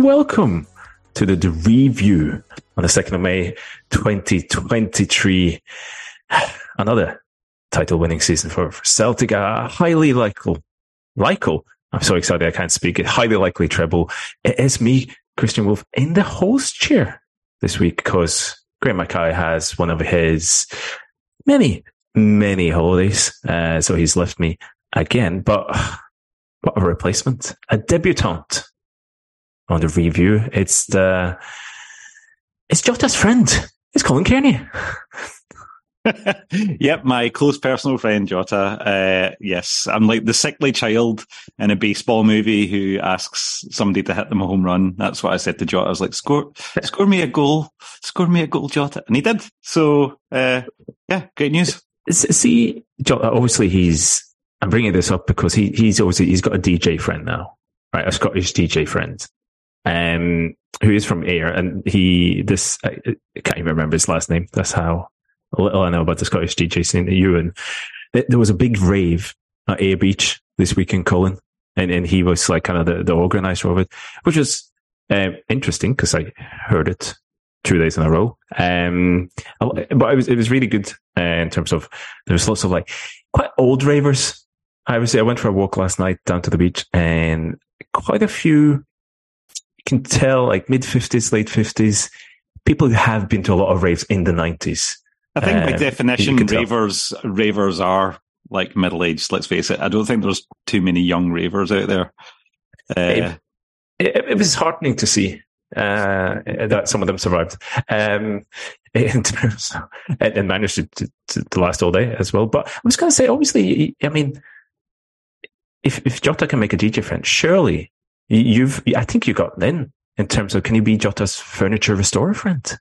And welcome to the, the review on the 2nd of May 2023. Another title winning season for, for Celtic. Highly likely, likely, I'm so excited I can't speak it, highly likely treble. It is me, Christian Wulff, in the host chair this week because Graham Mackay has one of his many, many holidays. Uh, so he's left me again, but what a replacement. A debutante on the review. It's the, it's Jota's friend. It's Colin Kearney. yep, my close personal friend Jota. Uh, yes, I'm like the sickly child in a baseball movie who asks somebody to hit them a home run. That's what I said to Jota. I was like, "Score, score me a goal, score me a goal, Jota," and he did. So, uh, yeah, great news. See, Jota. Obviously, he's. I'm bringing this up because he he's obviously he's got a DJ friend now, right? A Scottish DJ friend, um, who is from Ayr, and he this I, I can't even remember his last name. That's how little I know about the Scottish DJ scene. that You and there was a big rave at Ayr Beach this weekend, Colin, and and he was like kind of the, the organizer of it, which was uh, interesting because I heard it two days in a row. Um, but it was it was really good uh, in terms of there was lots of like quite old ravers. I was I went for a walk last night down to the beach and quite a few. You can tell like mid fifties, late fifties, people who have been to a lot of raves in the nineties. I think by um, definition, ravers ravers are like middle aged. Let's face it. I don't think there's too many young ravers out there. Uh, it, it, it, was heartening to see uh, that some of them survived. Um, in terms of, and, managed to, to, to, last all day as well. But I was going to say, obviously, I mean, if if Jota can make a DJ friend, surely you've. I think you got in in terms of can you be Jota's furniture restorer friend?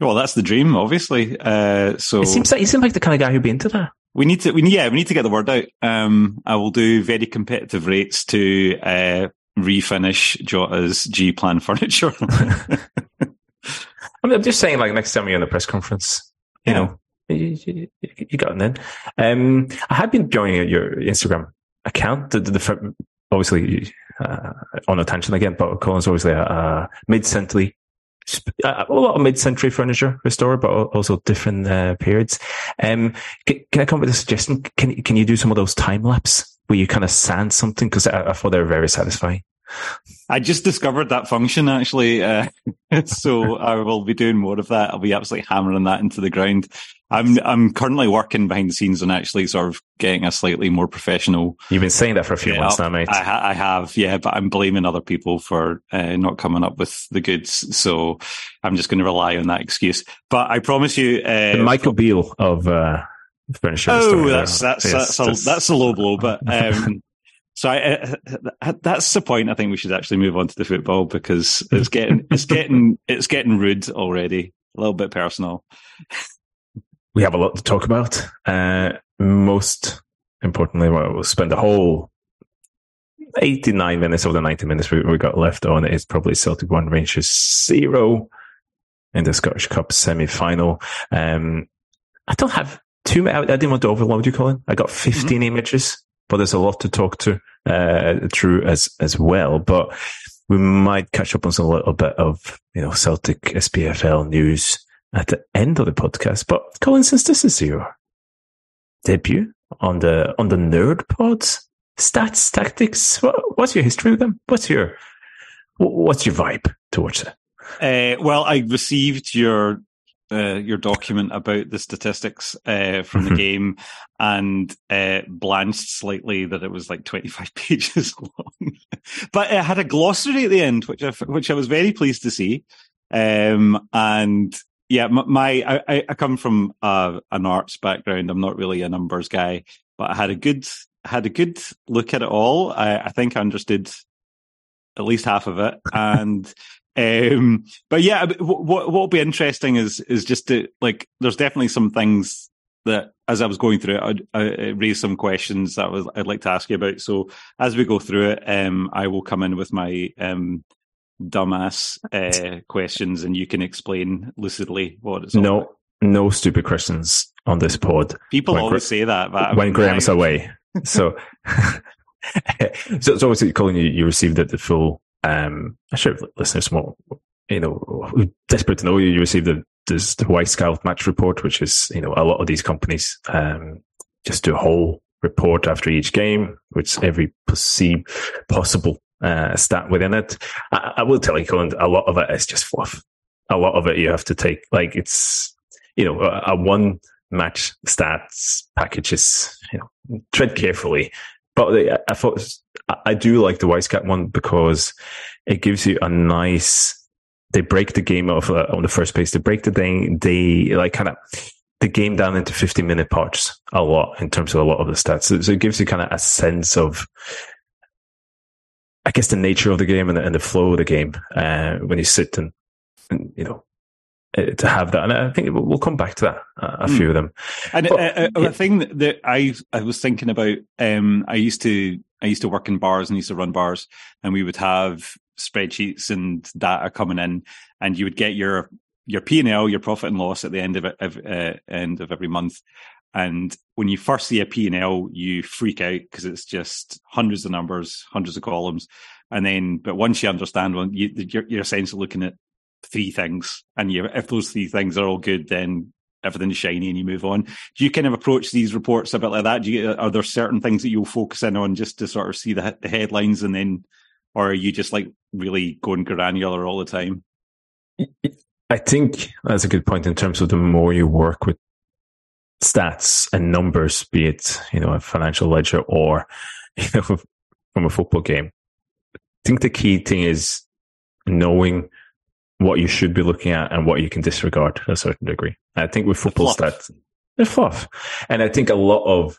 Well, that's the dream, obviously. Uh, so it seems like you seem like the kind of guy who'd be into that. We need to, we yeah, we need to get the word out. Um, I will do very competitive rates to uh, refinish Jota's G plan furniture. I mean, I'm just saying, like next time you're in the press conference, you yeah. know, you, you, you got then. Um, I have been joining your Instagram account. The, the, the obviously uh, on attention again, but Colin's obviously a, a mid-century a lot of mid-century furniture restored, but also different uh, periods. Um, can, can, I come with a suggestion? Can can you do some of those time lapse where you kind of sand something? Because I, I, thought they were very satisfying. I just discovered that function actually, uh, so I will be doing more of that. I'll be absolutely hammering that into the ground. I'm I'm currently working behind the scenes on actually sort of getting a slightly more professional. You've been saying that for a few months now, mate. I, ha- I, have, yeah, but I'm blaming other people for uh, not coming up with the goods. So I'm just going to rely on that excuse. But I promise you, uh, Michael Beale of uh, furniture. Oh, that's that's yes, that's, a, that's a low blow, but. Um, So I, uh, that's the point. I think we should actually move on to the football because it's getting it's getting it's getting rude already. A little bit personal we have a lot to talk about. Uh, most importantly, well, we'll spend the whole 89 minutes of the 90 minutes we, we got left on It's probably Celtic 1 Rangers 0 in the Scottish Cup semi final. Um, I don't have too many, I, I didn't want to overload you, Colin. I got 15 mm-hmm. images, but there's a lot to talk to, uh, through as, as well. But we might catch up on some little bit of, you know, Celtic SPFL news at the end of the podcast. But Colin, since this is your debut on the on the Nerd Pods, stats, tactics, what, what's your history with them? What's your what's your vibe towards it? Uh, well, I received your uh, your document about the statistics uh, from the mm-hmm. game and uh, blanched slightly that it was like 25 pages long. but it had a glossary at the end, which I, which I was very pleased to see. Um, and yeah, my, I, I come from uh, an arts background. I'm not really a numbers guy, but I had a good had a good look at it all. I, I think I understood at least half of it, and um, but yeah, what what will be interesting is is just to like. There's definitely some things that as I was going through it, I, I raised some questions that I was, I'd like to ask you about. So as we go through it, um, I will come in with my um, dumbass uh, questions and you can explain lucidly what it's no about. no stupid questions on this pod. People when always Gra- say that but when graham's away. So so, so obviously colin you, you received it the full Um, I'm sure listeners more, you know, desperate to know you, you received the, this, the Wyscout match report, which is, you know, a lot of these companies, um, just do a whole report after each game, which every possible uh, stat within it. I, I, will tell you, Colin, a lot of it is just fluff. A lot of it you have to take, like it's, you know, a, a one match stats package is, you know, tread carefully. But I thought I do like the Wyscout one because it gives you a nice. They break the game off uh, on the first page. They break the thing. They like kind of the game down into 50 minute parts a lot in terms of a lot of the stats. So, so it gives you kind of a sense of, I guess, the nature of the game and the, and the flow of the game uh, when you sit and, and, you know, uh, to have that. And I think we'll come back to that, uh, a mm. few of them. And but, uh, uh, yeah. a thing that I, I was thinking about, um, I used to, I used to work in bars and used to run bars and we would have spreadsheets and data coming in and you would get your your P and L, your profit and loss at the end of it, uh, end of every month. And when you first see a P and L, you freak out because it's just hundreds of numbers, hundreds of columns. And then, but once you understand one, you, you're, you're essentially looking at three things. And you, if those three things are all good, then everything's shiny and you move on. Do you kind of approach these reports a bit like that? Do you, are there certain things that you'll focus in on just to sort of see the, the headlines and then, or are you just like really going granular all the time? I think that's a good point in terms of the more you work with stats and numbers, be it, you know, a financial ledger or, you know, from a football game. I think the key thing is knowing what you should be looking at and what you can disregard to a certain degree. I think with football stats, they're fluff. And I think a lot of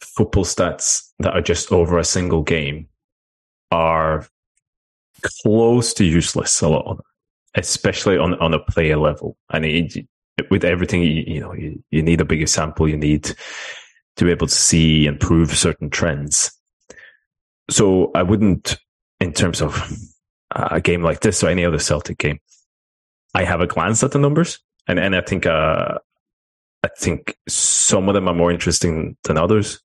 football stats that are just over a single game are close to useless, a lot of them especially on on a player level. And it, with everything, you, you know, you, you need a bigger sample. You need to be able to see and prove certain trends. So I wouldn't, in terms of a game like this or any other Celtic game, I have a glance at the numbers, and and I think uh, I think some of them are more interesting than others.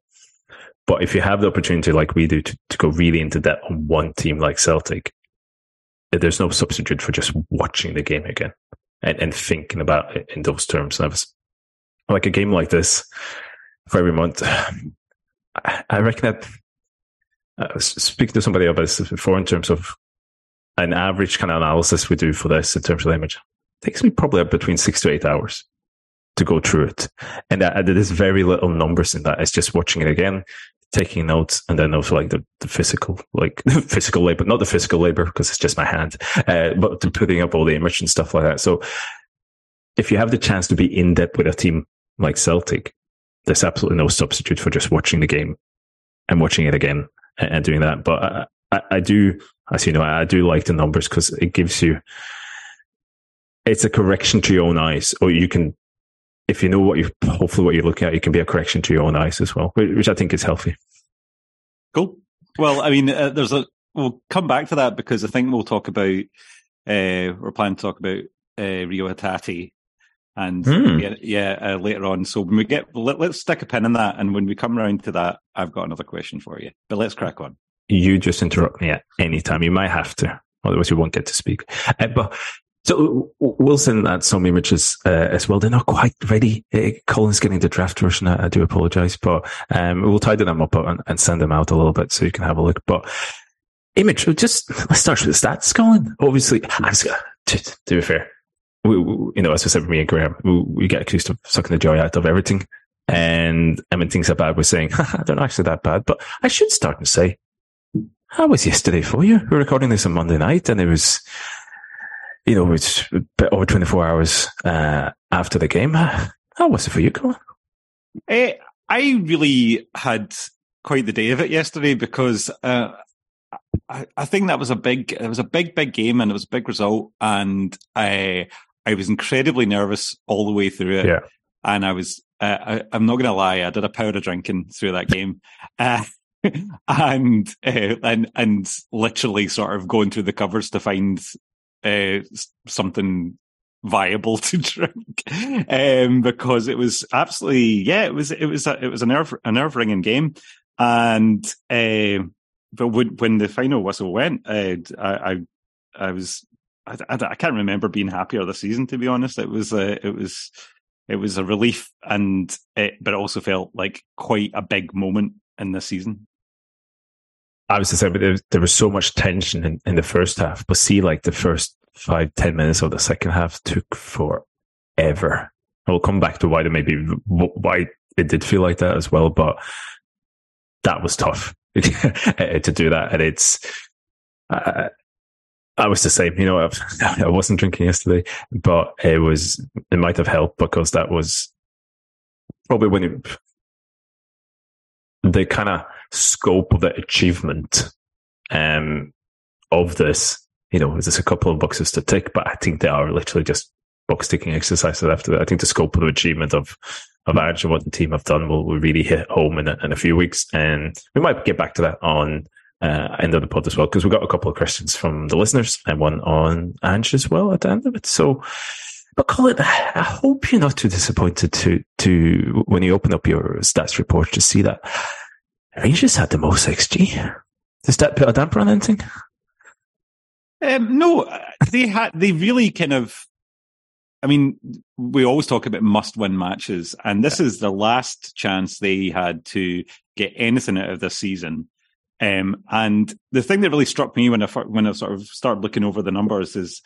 But if you have the opportunity, like we do, to, to go really into depth on one team like Celtic, there's no substitute for just watching the game again and, and thinking about it in those terms. And I was like a game like this for every month. I reckon that uh, speaking to somebody about this before in terms of an average kind of analysis we do for this in terms of the image it takes me probably between six to eight hours to go through it. And uh, there's very little numbers in that. It's just watching it again, taking notes and then also like the, the physical, like physical labor, not the physical labor because it's just my hand, uh, but putting up all the image and stuff like that. So if you have the chance to be in depth with a team like Celtic, there's absolutely no substitute for just watching the game and watching it again and, and doing that. But I, I, I, do, as you know, I do like the numbers because it gives you, it's a correction to your own eyes, or you can if you know what you hopefully what you're looking at, you can be a correction to your own eyes as well, which I think is healthy. Cool. Well, I mean, uh, there's a we'll come back to that because I think we'll talk about uh, we're planning to talk about uh, Reo Hatate and mm. yeah, yeah uh, later on. So when we get let, us stick a pin in that, and when we come around to that, I've got another question for you. But let's crack on. You just interrupt me at any time. You might have to, otherwise you won't get to speak. Uh, but so we'll send out some images uh, as well. They're not quite ready. Uh, Colin's getting the draft version. I, I do apologize, but um, we'll tidy them up and, and, send them out a little bit so you can have a look. But image, just let's start with the stats, Colin. Obviously, to, to be fair, we, we, you know, as I said, me and Graham, we, we, get accused of sucking the joy out of everything. And I mean, things are bad. We're saying, they're not actually that bad. But I should start and say, how was yesterday for you? We're recording this on Monday night and it was, you know, it's a bit over 24 hours uh, after the game. How was it for you, Colin? Uh, I really had quite the day of it yesterday because uh, I, I, think that was a big, it was a big, big game and it was a big result. And I, I was incredibly nervous all the way through it. Yeah. And I was, uh, I, am not going to lie, I did a powder drinking through that game. Uh, and uh, and and literally sort of going through the covers to find uh, something viable to drink um, because it was absolutely yeah it was it was a, it was a nerve a nerve wringing game and uh, but when, when the final whistle went, uh, I, I, I was, I, I, I, can't remember being happier this season. To be honest, it was, uh, it was, it was a relief, and it, but it also felt like quite a big moment in this season. I was say, but there, there was so much tension in, in the first half, but see, like the first five, ten minutes of the second half took forever. We'll come back to why there maybe why it did feel like that as well, but that was tough to do that, and it's. Uh, I was the same, you know. I wasn't drinking yesterday, but it was. It might have helped because that was probably when it, the kind of scope of the achievement um, of this. You know, is this a couple of boxes to tick? But I think they are literally just box ticking exercises after that. I think the scope of the achievement of of actually what the team have done will, will really hit home in a, in a few weeks, and we might get back to that on uh, end of the pod as well because we got a couple of questions from the listeners and one on Ange as well at the end of it. So, but Colin, I hope you're not too disappointed to to when you open up your stats report to see that Rangers had the most XG. Does that put a damper on anything? Um, no, they had. They really kind of. I mean, we always talk about must-win matches, and this yeah. is the last chance they had to get anything out of this season. Um, and the thing that really struck me when I when I sort of started looking over the numbers is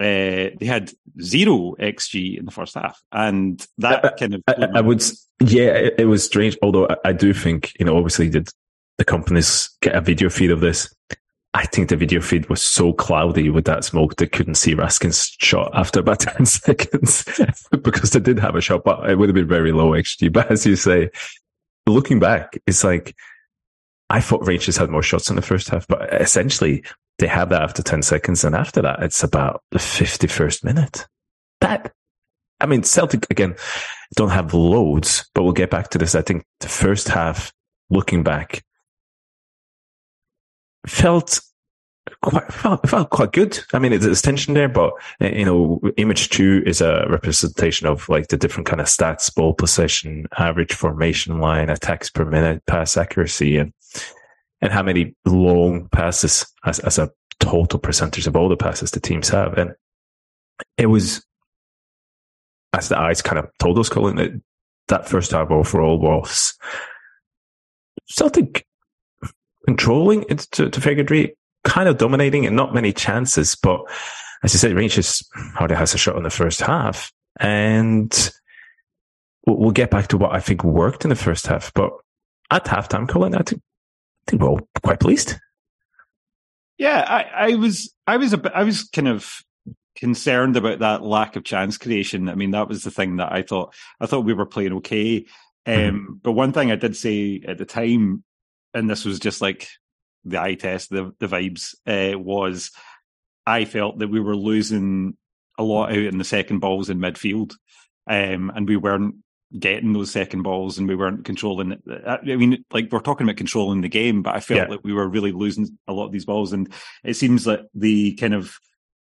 uh, they had zero xG in the first half, and that I, kind of I, I would yeah, it, it, was strange. Although I, I do think you know, obviously, did the companies get a video feed of this? I think the video feed was so cloudy with that smoke they couldn't see Raskin's shot after about 10 seconds because they did have a shot, but it would have been very low XG. But as you say, looking back, it's like, I thought Rangers had more shots in the first half, but essentially they have that after 10 seconds. And after that, it's about the 51st minute. That, I mean, Celtic again don't have loads, but we'll get back to this. I think the first half, looking back, felt quite felt, felt quite good. I mean, there's tension there, but eh, you know, image two is a representation of like the different kind of stats: ball possession, average formation line, attacks per minute, pass accuracy, and and how many long passes as as a total percentage of all the passes the teams have. And it was as the eyes kind of told us, Colin, that that first half overall was Celtic controlling it to, to fair degree, kind of dominating and not many chances. But as you said, Rangers hardly has a shot in the first half. And we'll, get back to what I think worked in the first half. But at halftime, Colin, I think, think we're all quite pleased. Yeah, I, I was, I was, a bit, I was kind of concerned about that lack of chance creation. I mean, that was the thing that I thought. I thought we were playing okay. Um, mm-hmm. But one thing I did say at the time and this was just like the eye test, the the vibes uh, was I felt that we were losing a lot out in the second balls in midfield, um, and we weren't getting those second balls, and we weren't controlling. I mean, like we're talking about controlling the game, but I felt yeah. like we were really losing a lot of these balls, and it seems that the kind of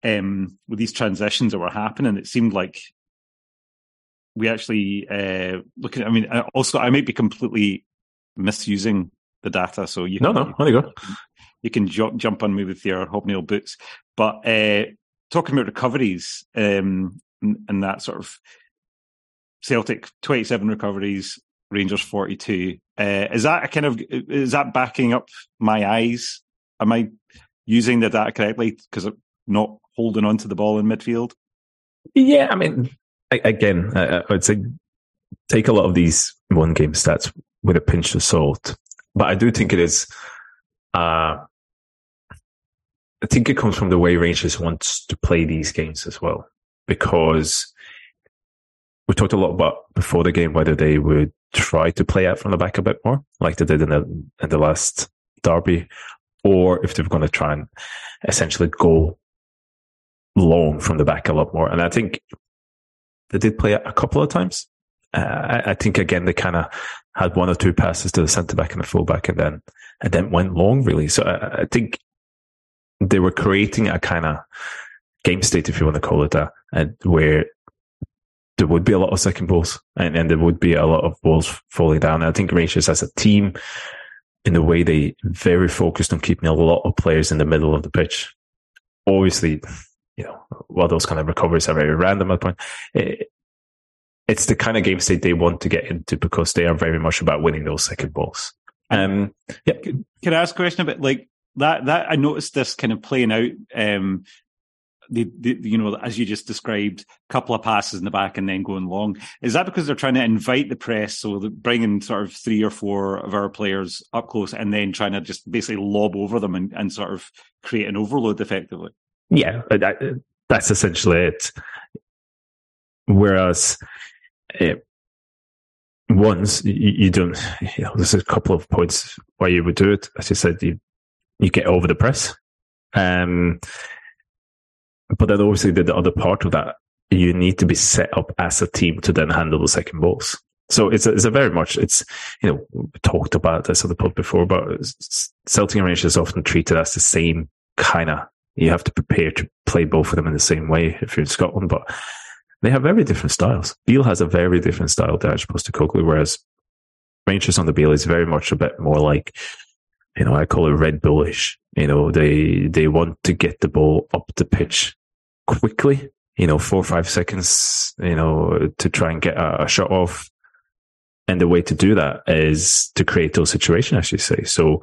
um, with these transitions that were happening, it seemed like we actually uh, looking. I mean, also I might be completely misusing the data. So you no, can, no, there you go. You can jump jump on me with your hobnail boots. But uh, talking about recoveries um, and, and, that sort of Celtic twenty seven recoveries, Rangers forty two. Uh, is that a kind of is that backing up my eyes? Am I using the data correctly because I'm not holding on to the ball in midfield? Yeah, I mean, again, I would say take a lot of these one game stats with a pinch of salt but I do think it is. Uh, I think it comes from the way Rangers wants to play these games as well, because we talked a lot about before the game whether they would try to play out from the back a bit more, like they did in the in the last derby, or if they're going to try and essentially go long from the back a lot more. And I think they did play it a couple of times. Uh, I, I, think again they kind of had one or two passes to the centre back and the full back, and then and then went long really. So I, I think they were creating a kind of game state, if you want to call it that, and where there would be a lot of second balls and, and there would be a lot of balls falling down. And I think Rangers as a team in the way they very focused on keeping a lot of players in the middle of the pitch. Obviously, you know, while those kind of recoveries are very random at point, it, it's the kind of game state they want to get into because they are very much about winning those second balls. Um, yeah. Can I ask a question about like that? That I noticed this kind of playing out. Um, you know, as you just described, a couple of passes in the back and then going long. Is that because they're trying to invite the press, so bringing sort of three or four of our players up close, and then trying to just basically lob over them and, and sort of create an overload effectively? Yeah, that, that's essentially it. Whereas, it, once you, you, don't, you know, there's a couple of points why you would do it. As you said, you you get over the press. Um, but then obviously the, the other part of that, you need to be set up as a team to then handle the second balls. So it's a, it's a very much, it's, you know, we talked about this on the pod before, but Celtic and Rangers often treated as the same kind of, you have to prepare to play both of them in the same way if you're in Scotland, but they have very different styles. Beale has a very different style to Ange Postecoglou, whereas Rangers on the Beale is very much a bit more like, you know, I call it Red Bullish. You know, they, they want to get the ball up the pitch quickly, you know, four or five seconds, you know, to try and get a, a shot off. And the way to do that is to create those situations, as you say. So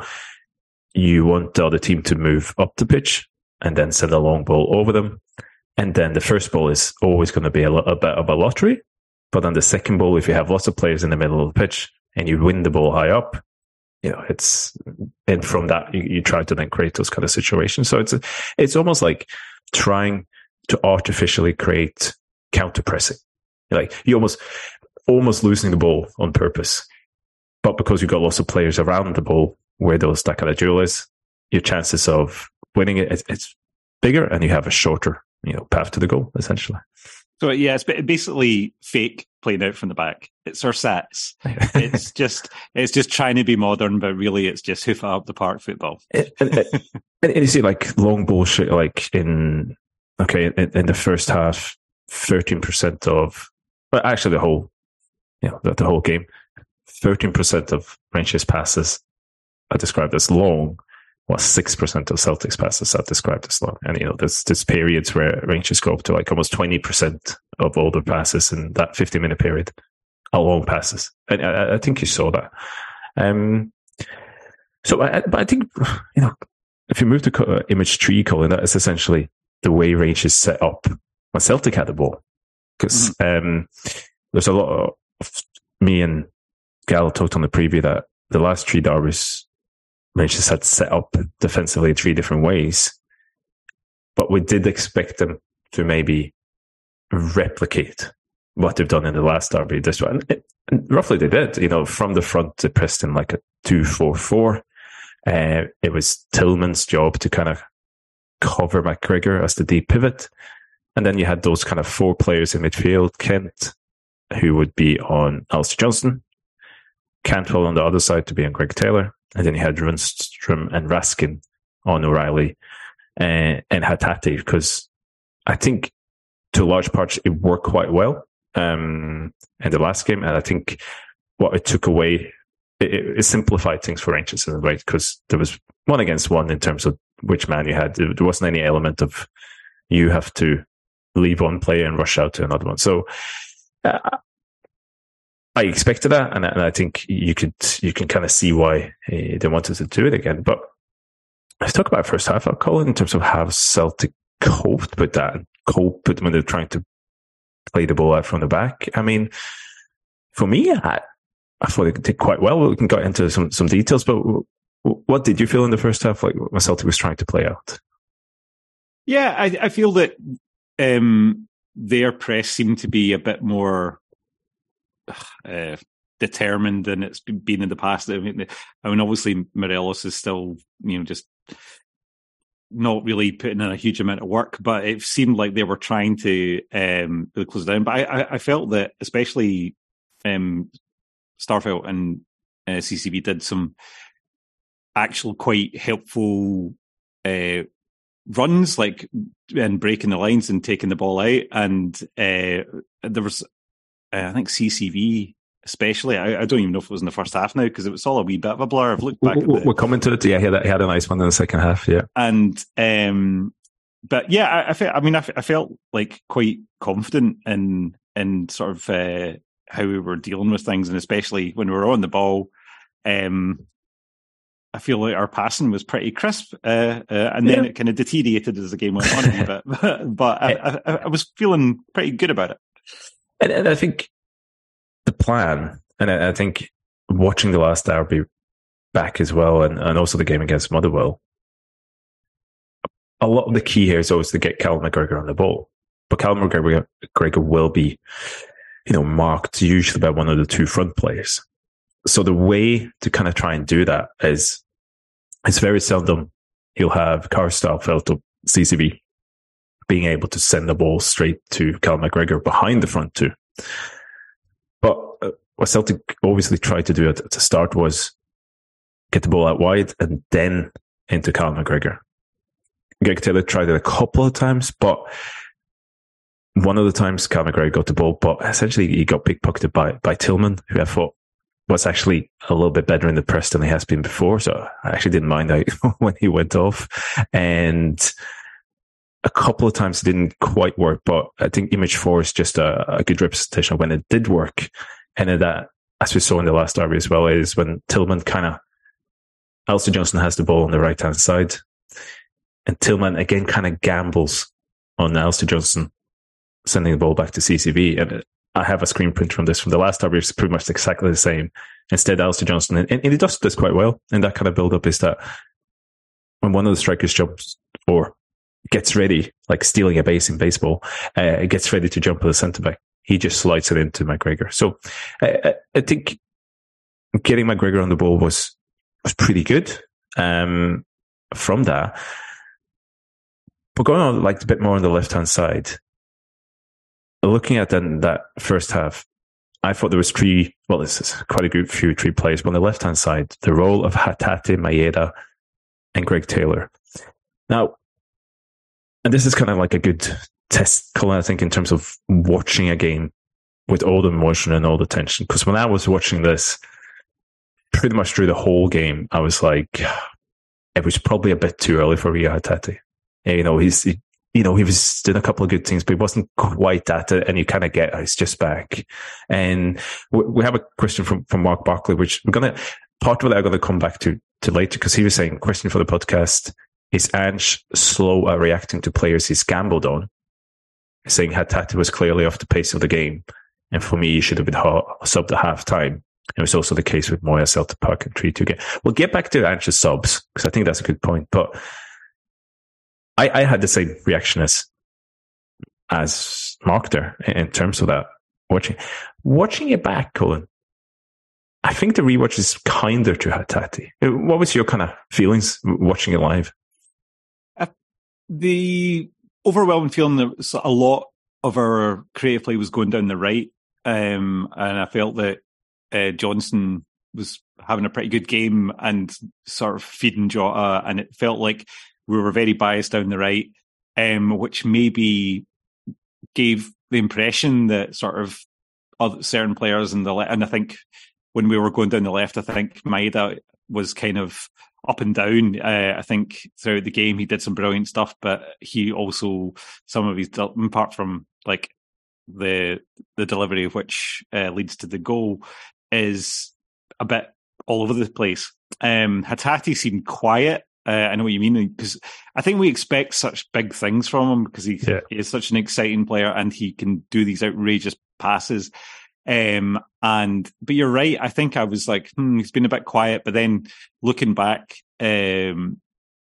you want the other team to move up the pitch and then send a long ball over them. And then the first ball is always going to be a, a bit of a lottery. But then the second ball, if you have lots of players in the middle of the pitch and you win the ball high up, you know, it's, and from that, you, you try to then create those kind of situations. So it's, it's almost like trying to artificially create counter pressing. Like you almost, almost losing the ball on purpose. But because you've got lots of players around the ball where those, that kind of duel is, your chances of winning it, it's, it's bigger and you have a shorter, you know, path to the goal essentially. So yeah, it's basically fake playing out from the back. It's our sets. it's just it's just trying to be modern, but really it's just hoof up the park football. and, and, and, you see like long bullshit like in okay, in, in the first half, 13% of, well, actually the whole, you know, the, the whole game, 13% of Rangers passes are described as long, while 6% of Celtic's passes are described as long. And, you know, there's, there's periods where Rangers go up to like almost 20% of all the passes in that 50 minute period are long passes. And I, I think you saw that. Um, so I, but I think, you know, if you move to uh, image tree Colin, that is essentially the way Rangers set up when Celtic had the ball. Because mm-hmm. um, there's a lot of me and Gal talked on the preview that the last three derbies, Rangers had set up defensively three different ways. But we did expect them to maybe replicate what they've done in the last derby this one. And, and roughly they did, you know, from the front to pressed in like a 2 4 4. Uh, it was Tillman's job to kind of cover McGregor as the deep pivot. And then you had those kind of four players in midfield, Kent, who would be on Alistair Johnston, Cantwell on the other side to be on Greg Taylor. And then you had Lundstram and Raskin on O'Riley and, and Hatate, because I think to large parts it worked quite well um, in the last game. And I think what it took away, it, it simplified things for Rangers in a way, because there was one against one in terms of which man you had. There wasn't any element of you have to leave one player and rush out to another one. So uh, I expected that, and, and, I think you could you can kind of see why uh, they wanted to do it again. But let's talk about first half. It in terms of how Celtic coped with that, and cope with when they're trying to play the ball out from the back. I mean, for me, I, I thought they did quite well. We can get into some some details, but what did you feel in the first half, like what Celtic was trying to play out? Yeah, I, I feel that um, their press seemed to be a bit more uh, determined than it's been in the past. I mean, I mean, obviously Morelos is still, you know, just not really putting in a huge amount of work, but it seemed like they were trying to um, really close down. But I, I, I felt that especially um, Starfelt and uh, CCV did some actual quite helpful uh, runs, like and breaking the lines and taking the ball out. And uh, there was, uh, I think CCV especially. I, I, don't even know if it was in the first half now because it was all a wee bit of a blur. I've looked back. We're coming to it. Yeah, he had, he had a nice one in the second half. Yeah, and um, but yeah, I, I felt. I mean, I, I, felt like quite confident in in sort of uh, how we were dealing with things, and especially when we were on the ball. Um, I feel like our passing was pretty crisp, uh, uh, and then yeah. it kind of deteriorated as the game went on a bit. But, but I, I, I, was feeling pretty good about it. And, and I think the plan, and I, think watching the last derby back as well, and, and also the game against Motherwell, a lot of the key here is always to get Cal McGregor on the ball. But Cal McGregor, McGregor will be, you know, marked usually by one of the two front players so the way to kind of try and do that is it's very seldom he'll have Carl Starfelt or CCV being able to send the ball straight to Cal McGregor behind the front two. But uh, what Celtic obviously tried to do at, the start was get the ball out wide and then into Cal McGregor. Greg Taylor tried it a couple of times, but one of the times Cal McGregor got the ball, but essentially he got pickpocketed by, by Tillman, who I thought was actually a little bit better in the press than he has been before. So I actually didn't mind when he went off. And a couple of times it didn't quite work, but I think image four is just a, a good representation of when it did work. And that, as we saw in the last derby as well, is when Tillman kind of, Alistair Johnston has the ball on the right hand side. And Tillman again kind of gambles on Alistair Johnston sending the ball back to CCV. And I have a screen print from this from the last time, It's pretty much exactly the same. Instead, Alistair Johnston, and, and he does this quite well. And that kind of build up is that when one of the strikers jumps or gets ready, like stealing a base in baseball, uh, gets ready to jump at the centre back, he just slides it into McGregor. So uh, I think getting McGregor on the ball was was pretty good um, from that. But going on like a bit more on the left hand side, looking at then that first half, I thought there was three, well, this is quite a good few three players, but on the left hand side, the role of Hatate, Maeda, and Greg Taylor. Now, and this is kind of like a good test, Colin, I think, in terms of watching a game with all the emotion and all the tension. Because when I was watching this, pretty much through the whole game, I was like, it was probably a bit too early for Reo Hatate. You know, he's he, you know, he was doing a couple of good things, but he wasn't quite at it. And you kind of get, he's just back. And we have a question from, from Mark Barkley, which we're going to, part of that I'm going to come back to, to later because he was saying, question for the podcast, is Ange slow at reacting to players he's gambled on? Saying Hatate was clearly off the pace of the game. And for me, he should have been subbed at half time. It was also the case with Moya Celtic Park and 3 2 game. We'll get back to Ange's subs because I think that's a good point. But I, I had the same reaction as as Mark there in terms of that watching watching it back, Colin. I think the rewatch is kinder to Hatate. What was your kind of feelings watching it live? The overwhelming feeling that a lot of our creative play was going down the right, um, and I felt that uh, Johnston was having a pretty good game and sort of feeding Jota, and it felt like we were very biased down the right, um, which maybe gave the impression that sort of other, certain players in the left, and I think when we were going down the left, I think Maeda was kind of up and down. Uh, I think throughout the game he did some brilliant stuff, but he also some of his apart from like the the delivery of which uh, leads to the goal is a bit all over the place. Um, Hatate seemed quiet uh, I know what you mean because I think we expect such big things from him because he, yeah. he, is such an exciting player and he can do these outrageous passes. Um, and but you're right. I think I was like, hmm, he's been a bit quiet. But then looking back, um,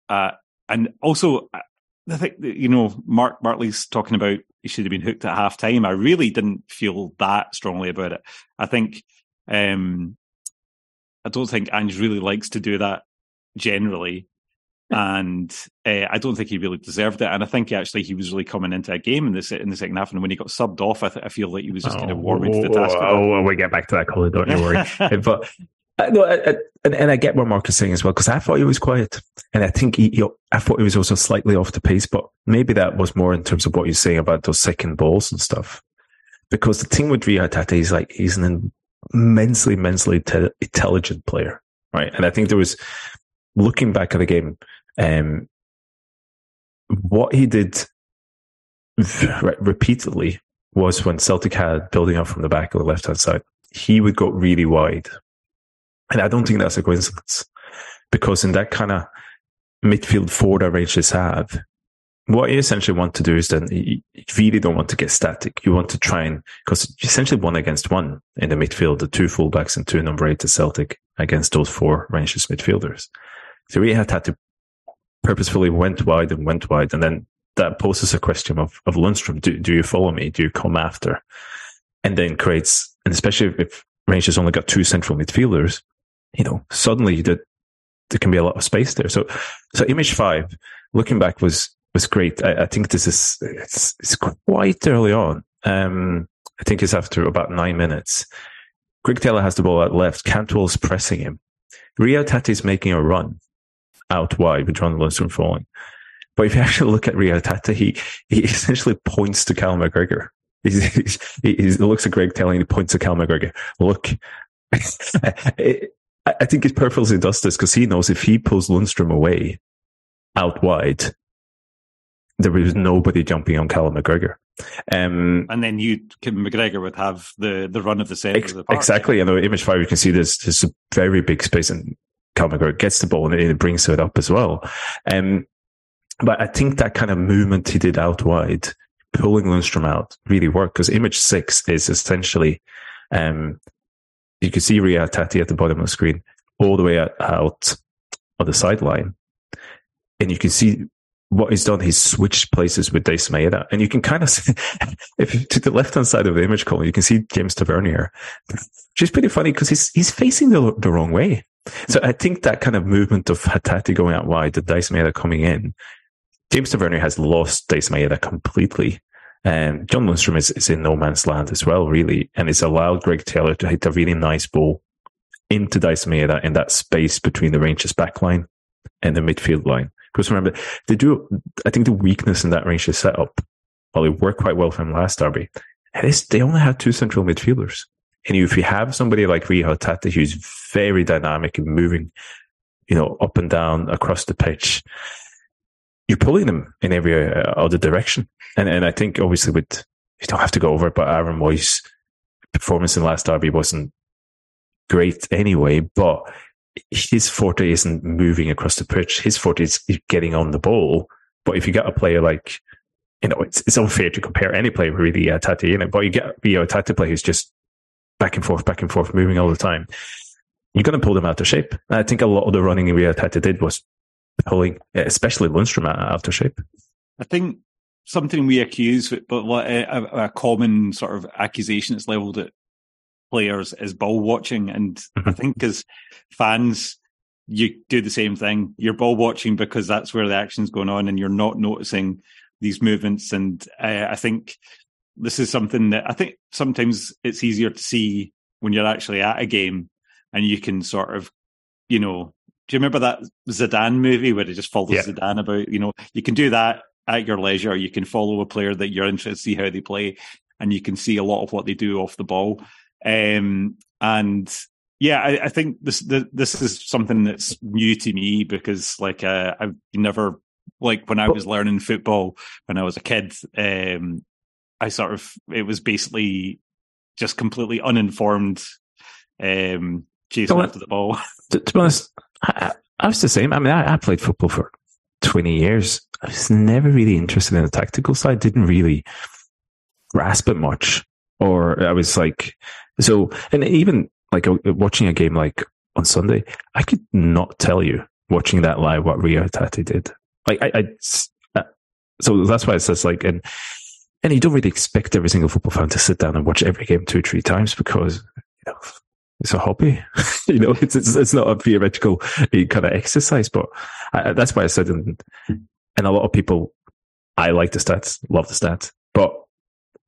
uh, and also I think you know Mark Bartley's talking about he should have been hooked at half time. I really didn't feel that strongly about it. I think um, I don't think Ange really likes to do that generally and uh, I don't think he really deserved it. And I think actually he was really coming into a game in the in the second half, and when he got subbed off, I, th- I feel like he was just oh, kind of warming to the task. Oh, oh, we get back to that, Colin. Don't you worry. but uh, no, uh, uh, and, and I get what Mark is saying as well because I thought he was quiet, and I think he, he, I thought he was also slightly off the pace, but maybe that was more in terms of what you're saying about those second balls and stuff. Because the thing with Rio is like he's an immensely, immensely te- intelligent player, right? And I think there was, looking back at the game, um, what he did repeatedly was when Celtic had building up from the back of the left hand side, he would go really wide. And I don't think that's a coincidence because in that kind of midfield four that Rangers have, what you essentially want to do is then you really don't want to get static. You want to try and, because essentially one against one in the midfield, the two fullbacks and two number eight to Celtic against those four Rangers midfielders. So we had had to purposefully went wide and went wide. And then that poses a question of, of Lundstram. Do, do you follow me? Do you come after? And then creates, and especially if Rangers only got two central midfielders, you know, suddenly that there can be a lot of space there. So, so image five, looking back was, was great. I, I think this is, it's, it's quite early on. Um, I think it's after about nine minutes. Greg Taylor has the ball at left. Cantwell's pressing him. Reo Hatate is making a run out wide with John Lundstram falling. But if you actually look at Reo Hatate, he, he essentially points to Cal McGregor. He's, he's, he looks at Greg Taylor, he points to Cal McGregor. Look, it, I think he purposely does this because he knows if he pulls Lundstram away out wide, there is nobody jumping on Callum McGregor. Um, and then you, McGregor would have the, the run of the centre ex- of the park. Exactly. And the image five, you can see there's, there's a very big space and Cal McGregor gets the ball and it brings it up as well. Um, but I think that kind of movement he did out wide, pulling Lundstram out really worked because image six is essentially, um, you can see Ria Tati at the bottom of the screen, all the way out, on the sideline. And you can see what he's done. He's switched places with Daizen Maeda. And you can kind of see, if you to the left hand side of the image column, you can see James Tavernier, which is pretty funny because he's, he's facing the, the wrong way. So I think that kind of movement of Hatate going out wide, the Daizen Maeda coming in, James Tavernier has lost Daizen Maeda completely. Um, John Lundstram is, is in no man's land as well, really, and it's allowed Greg Taylor to hit a really nice ball into Daizen Maeda in that space between the Rangers backline and the midfield line. Because remember, they do, I think the weakness in that Rangers setup, while it worked quite well for him last derby, is they only have two central midfielders. And if you have somebody like Reo Hatate who's very dynamic and moving, you know, up and down across the pitch, you're pulling them in every uh, other direction. And and I think obviously with you don't have to go over it, but Aaron Mooy's performance in last derby wasn't great anyway. But his forte isn't moving across the pitch. His forte is getting on the ball. But if you get a player like, you know, it's, it's unfair to compare any player really uh, Tati, you know, but you get you know, a Tati player who's just back and forth, back and forth, moving all the time. You're going to pull them out of shape. I think a lot of the running Reo Hatate did was pulling, especially Lundstram out of shape. I think something we accuse, but a, a common sort of accusation that's leveled at players is ball watching. And mm-hmm. I think as fans, you do the same thing. You're ball watching because that's where the action's going on and you're not noticing these movements. And uh, I think this is something that I think sometimes it's easier to see when you're actually at a game and you can sort of, you know, do you remember that Zidane movie where it just follows yeah. Zidane about, you know, you can do that at your leisure. You can follow a player that you're interested to see how they play and you can see a lot of what they do off the ball. Um, and yeah, I, I think this, the, this is something that's new to me because like, uh, I've never, like when I was learning football when I was a kid, um, I sort of, it was basically just completely uninformed, um, chasing after the ball. To, to be honest, I, I, was the same. I mean, I, I, played football for 20 years. I was never really interested in the tactical side, didn't really grasp it much. Or I was like, so, and even like watching a game like on Sunday, I could not tell you watching that live what Rio Tati did. Like, I, I, uh, so that's why it says like, and, and you don't really expect every single football fan to sit down and watch every game two or three times because you know, it's a hobby. you know, it's, it's, it's not a theoretical eh, kind of exercise, but I, that's why I said, and, and a lot of people, I like the stats, love the stats, but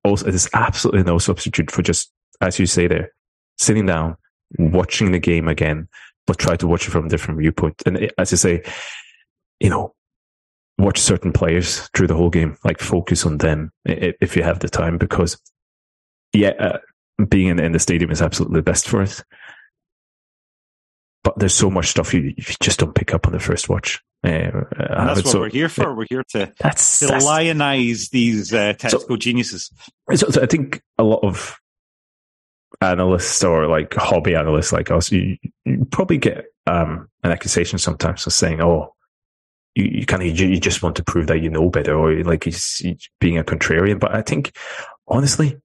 also there's absolutely no substitute for just, as you say there, sitting down, watching the game again, but try to watch it from a different viewpoint. And eh, as I say, you know, watch certain players through the whole game, like focus on them if you have the time, because yeah, uh, being in, in the stadium is absolutely the best for it. But there's so much stuff you, you just don't pick up on the first watch. Uh, that's what so, we're here for. We're here to, that's, to that's, lionize these uh, technical so, geniuses. So, so, I think a lot of analysts or like hobby analysts like us, you, you probably get um, an accusation sometimes of saying, "Oh, you, you kind of you just want to prove that you know better," or like he's, he's being a contrarian. But I think honestly,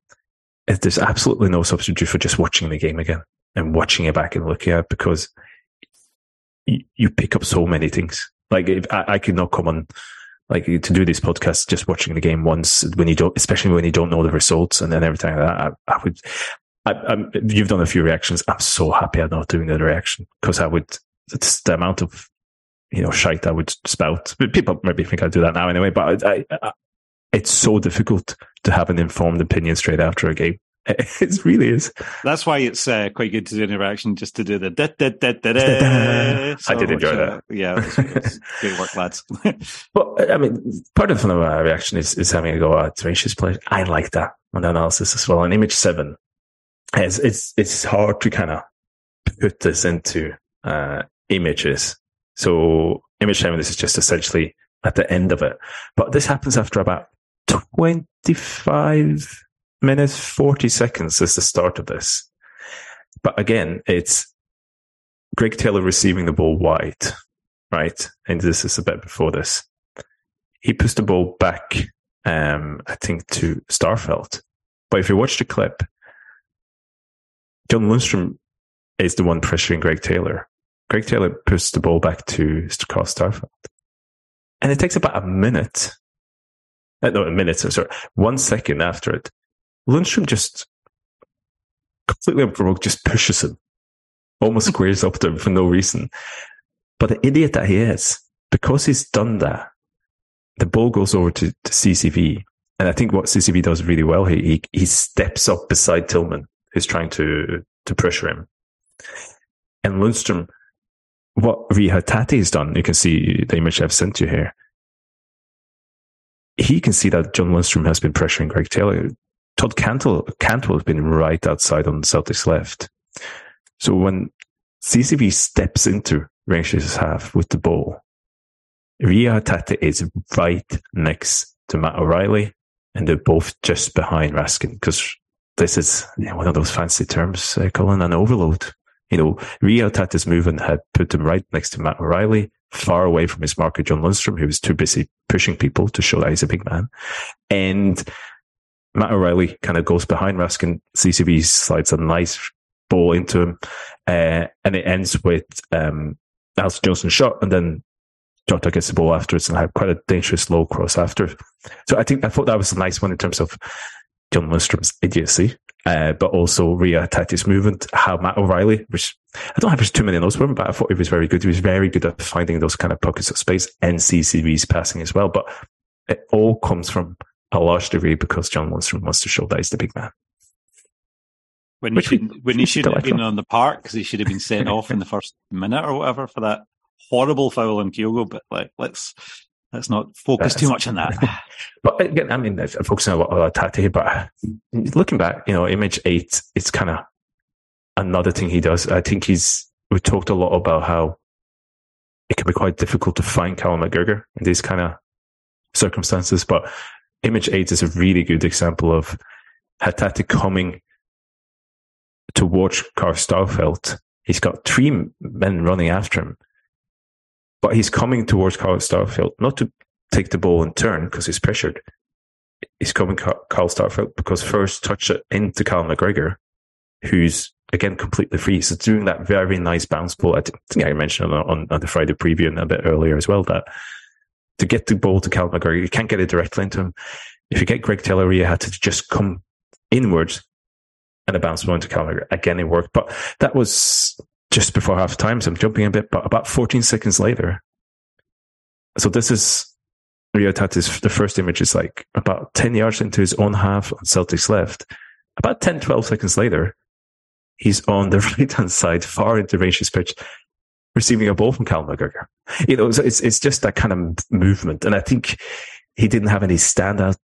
there's absolutely no substitute for just watching the game again and watching it back and looking at it because you, you pick up so many things. Like if I, I could not come on like to do this podcast just watching the game once when you don't, especially when you don't know the results and then everything like that. I, I would, I, you've done a few reactions. I'm so happy I'm not doing the reaction because I would, it's the amount of, you know, shite I would spout. People maybe think I do that now anyway, but I, I, it's so difficult to have an informed opinion straight after a game. It really is. That's why it's uh, quite good to do an reaction just to do the da da da da da. So I did enjoy that. Yeah, great work, lads. well, I mean, part of my reaction is, is having a go at Rangers players. I like that on the analysis as well. On image seven, it's it's it's hard to kind of put this into uh, images. So image this is just essentially at the end of it, but this happens after about twenty five minutes, 40 seconds is the start of this. But again, it's Greg Taylor receiving the ball wide, right? And this is a bit before this. He puts the ball back, um, I think, to Starfelt. But if you watch the clip, John Lundstram is the one pressuring Greg Taylor. Greg Taylor puts the ball back to Carl Starfelt. And it takes about a minute, uh, no, a minute, sorry, one second after it Lundstram just completely unprovoked just pushes him, almost squares up to him for no reason. But the idiot that he is, because he's done that, the ball goes over to, to CCV. And I think what CCV does really well, he, he, he steps up beside Tillman, who's trying to, to pressure him. And Lundstram, what Hatate has done, you can see the image I've sent you here. He can see that John Lundstram has been pressuring Greg Taylor. Todd Cantwell, Cantwell has been right outside on Celtic's left. So when CCV steps into Rangers' half with the ball, Reo Hatate is right next to Matt O'Riley, and they're both just behind Raskin because this is one of those fancy terms, uh, Colin, an overload. You know, Reo Hatate's movement had put him right next to Matt O'Riley, far away from his marker, John Lundstram, who was too busy pushing people to show that he's a big man. And Matt O'Riley kind of goes behind Raskin. CCV slides a nice ball into him, uh, and it ends with um, Alistair Johnston's shot, and then Jota gets the ball afterwards and had quite a dangerous low cross after. So I think I thought that was a nice one in terms of John Lundstram's idiocy, uh, but also Reo Hatate's movement. How Matt O'Riley, which I don't have too many notes for him, but I thought he was very good. He was very good at finding those kind of pockets of space and CCV's passing as well. But it all comes from a large degree because John Lundstram wants to show that he's the big man. When he should, when he should have been on the park because he should have been sent off in the first minute or whatever for that horrible foul on Kyogo. But like, let's let's not focus too much on that. but again, I mean, I'm focusing a lot on Tate, but looking back, you know, image eight, it's kind of another thing he does. I think he's we talked a lot about how it can be quite difficult to find Callum McGregor in these kind of circumstances, but image eight is a really good example of Hatate coming towards Carl Starfelt. He's got three men running after him, but he's coming towards Carl Starfelt, not to take the ball and turn because he's pressured. He's coming Carl Starfelt because first touch it into Cal McGregor, who's again completely free. So doing that very nice bounce ball. I think I mentioned on, on, the Friday preview and a bit earlier as well that to get the ball to Cal McGregor, you can't get it directly into him. If you get Greg Taylor, you had to just come inwards and a bounce ball into Cal McGregor. Again, it worked, but that was just before half time. So I'm jumping a bit, but about 14 seconds later. So this is Reo Hatate's, the first image is like about 10 yards into his own half on Celtic's left. About 10, 12 seconds later, he's on the right hand side, far into Rangers pitch, receiving a ball from Cal McGregor. You know, so it's, it's just that kind of movement. And I think he didn't have any standout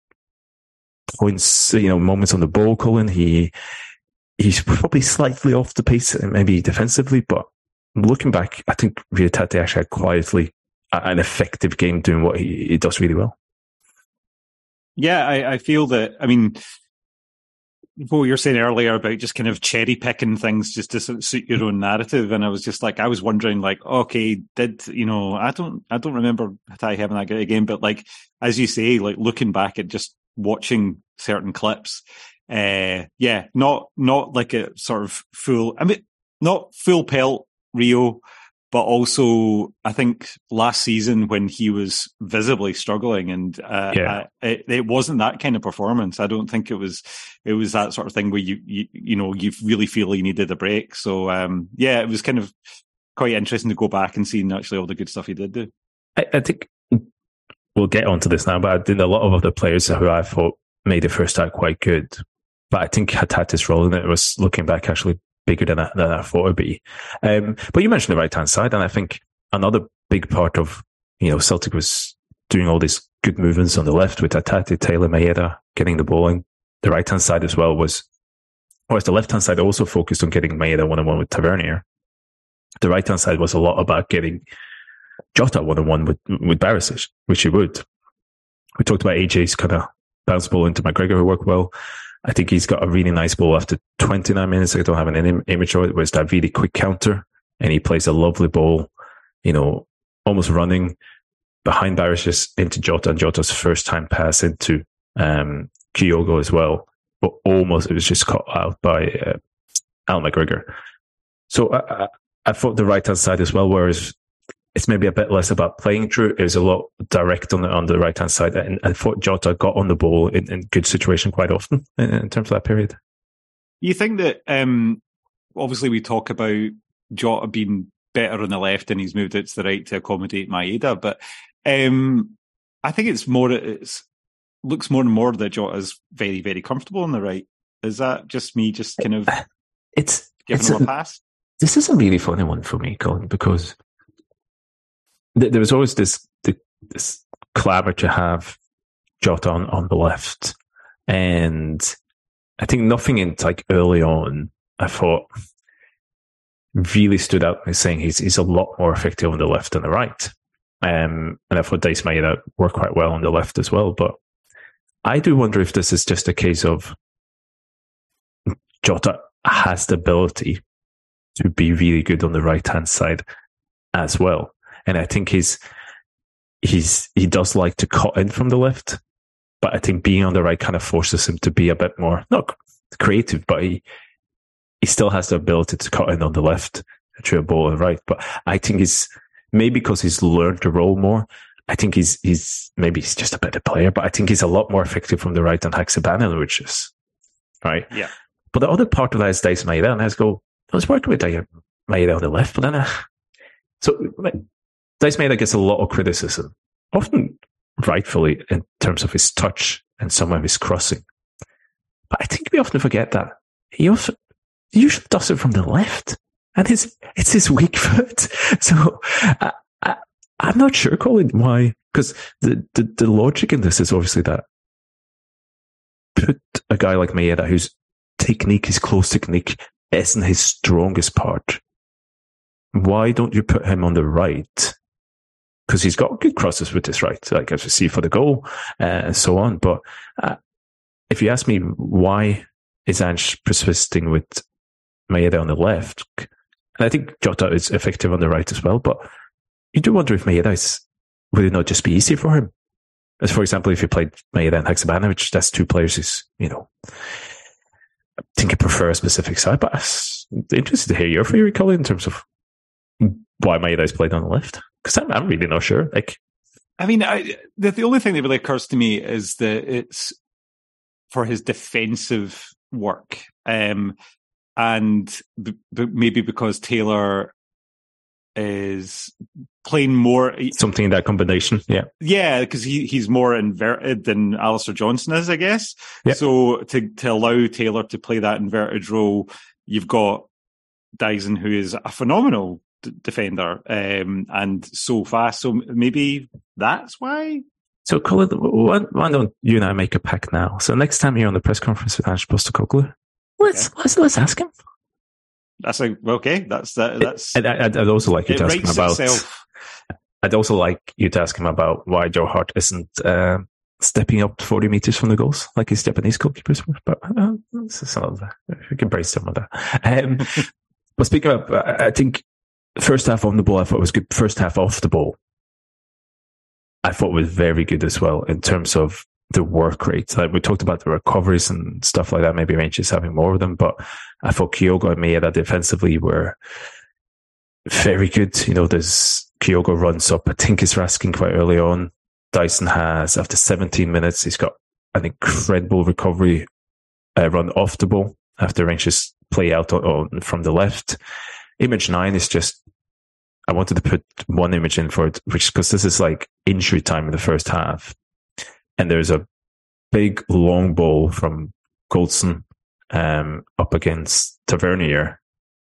points, you know, moments on the ball, Colin. He, he's probably slightly off the pace, maybe defensively, but looking back, I think Hatate actually had quietly an effective game doing what he, he does really well. Yeah, I, I, feel that. I mean, what you were saying earlier about just kind of cherry picking things just to suit your own narrative, and I was just like, I was wondering, like, okay, did you know? I don't, I don't remember Ty having that great game, but like as you say, like looking back at just watching certain clips, uh, yeah, not not like a sort of full. I mean, not full pelt Rio, but also I think last season when he was visibly struggling, and uh, yeah. it, it, wasn't that kind of performance. I don't think it was. It was that sort of thing where you you you know you really feel you needed a break. So um, yeah, it was kind of quite interesting to go back and see actually all the good stuff he did do. I, I think we'll get onto this now, but I did a lot of other players who I thought made the first start quite good. But I think Hatate's role in it was looking back actually bigger than I, than I thought it would be. Um, but you mentioned the right hand side, and I think another big part of you know Celtic was doing all these good movements on the left with Hatate, Taylor, Maeda getting the ball in. The right hand side as well was, whereas the left hand side also focused on getting Maeda one on one with Tavernier. The right hand side was a lot about getting Jota one on one with with Barisic, which he would. We talked about AJ's kind of bounce ball into McGregor who worked well. I think he's got a really nice ball after 29 minutes. I don't have an image of it, where it's that really quick counter and he plays a lovely ball, you know, almost running behind Barisic into Jota and Jota's first time pass into um, Kyogo as well. But almost it was just caught out by uh, Al McGregor. So I, I, I thought the right hand side as well, whereas it's maybe a bit less about playing through. It was a lot direct on the on the right hand side, and I thought Jota got on the ball in, in good situation quite often in, in, terms of that period. You think that um, obviously we talk about Jota being better on the left, and he's moved it to the right to accommodate Maeda, but um, I think it's more it's looks more and more that Jota is very very comfortable on the right. Is that just me? Just kind of it's giving it's him a, a pass. This is a really funny one for me, Colin, because there was always this this clamour to have Jota on, on the left, and I think nothing in like early on I thought really stood out by saying he's he's a lot more effective on the left than the right. Um, and I thought Daizen Maeda work quite well on the left as well. But I do wonder if this is just a case of Jota has the ability to be really good on the right hand side as well. And I think he's, he's, he does like to cut in from the left, but I think being on the right kind of forces him to be a bit more, not creative, but he, he still has the ability to cut in on the left to a ball on the right. But I think he's, maybe because he's learned to roll more, I think he's, he's, maybe he's just a better player, but I think he's a lot more effective from the right than which is Right. Yeah. But the other part of that is Daizen Maeda, and I go, I was working with Maeda on the left, but then, uh, so Maeda gets a lot of criticism, often rightfully in terms of his touch and some of his crossing. But I think we often forget that he also usually does it from the left, and his it's his weak foot. So I, I, I'm not sure, Colin, why because the, the the logic in this is obviously that put a guy like Maeda whose technique, his close technique, isn't his strongest part. Why don't you put him on the right because he's got good crosses with this right, like as we see for the goal uh, and so on. But uh, if you ask me why is Ange persisting with Maeda on the left, and I think Jota is effective on the right as well, but you do wonder if Maeda is, would it not just be easier for him? As for example, if you played Maeda and Haksabanovic, that's two players who's, you know, I think I prefer a specific side, but I'm interested to hear your theory, Colin, in terms of why Maeda is played on the left because I'm, I'm really not sure. Like, I mean, I, the, the only thing that really occurs to me is that it's for his defensive work, um, and b- b- maybe because Taylor is playing more something in that combination. Yeah, yeah, because he he's more inverted than Alistair Johnston is, I guess. Yep. So to to allow Taylor to play that inverted role, you've got Daizen, who is a phenomenal d- defender um, and so fast. So maybe that's why. So, Colin, why, why, don't you and I make a pact now? So next time you're on the press conference with Ange Postecoglou, Let's okay. let's let's ask him. That's a okay. That's that. That's. I'd, I'd, also like you to ask him about. Itself. I'd also like you to ask him about why Joe Hart isn't uh, stepping up 40 meters from the goals like his Japanese goalkeepers were. But uh, some of that. We can brace some of that. Um, but speaking of, I think first half on the ball, I thought was good. First half off the ball, I thought was very good as well in terms of the work rate. Like we talked about the recoveries and stuff like that. Maybe Rangers having more of them, but I thought Kyogo and Maeda defensively were very good. You know, there's Kyogo runs up. I think he's rasking quite early on. Daizen has, after 17 minutes, he's got an incredible recovery uh, run off the ball after Rangers play out on, on, from the left. Image nine is just, I wanted to put one image in for it, which, because this is like injury time in the first half. And there's a big long ball from Goldson um, up against Tavernier.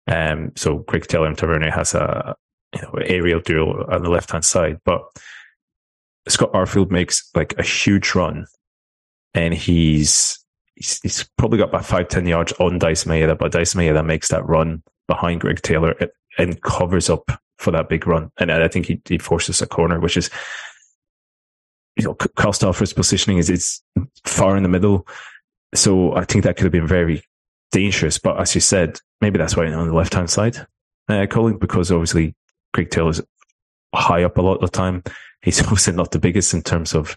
Um, so Greg Taylor and Tavernier has a you know aerial duel on the left hand side, but Scott Arfield makes like a huge run, and he's he's, he's probably got about five ten yards on Daizen Maeda, but Maeda makes that run behind Greg Taylor and covers up for that big run, and I think he, he forces a corner, which is you know Kostalfer's positioning is it's far in the middle, so I think that could have been very dangerous. But as you said, maybe that's why on the left hand side, uh, Colin, because obviously Greg Taylor's high up a lot of the time. He's obviously not the biggest in terms of,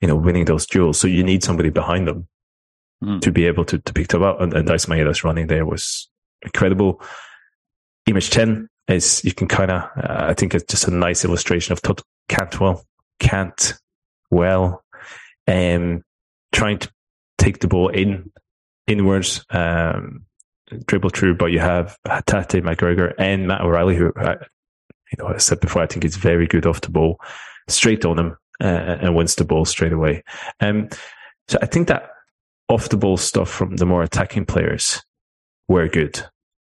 you know, winning those duels. So you need somebody behind them mm. to be able to, to pick them up. And, and Daizen Maeda's running there was incredible. Image 10 is, you can kind of, uh, I think it's just a nice illustration of Todd Cantwell, can't well, um, trying to take the ball in, inwards, um, dribble through, but you have Hatate McGregor and Matt O'Riley, who uh, you know, I said before, I think he's very good off the ball, straight on him, uh, and wins the ball straight away. Um, so I think that off the ball stuff from the more attacking players were good.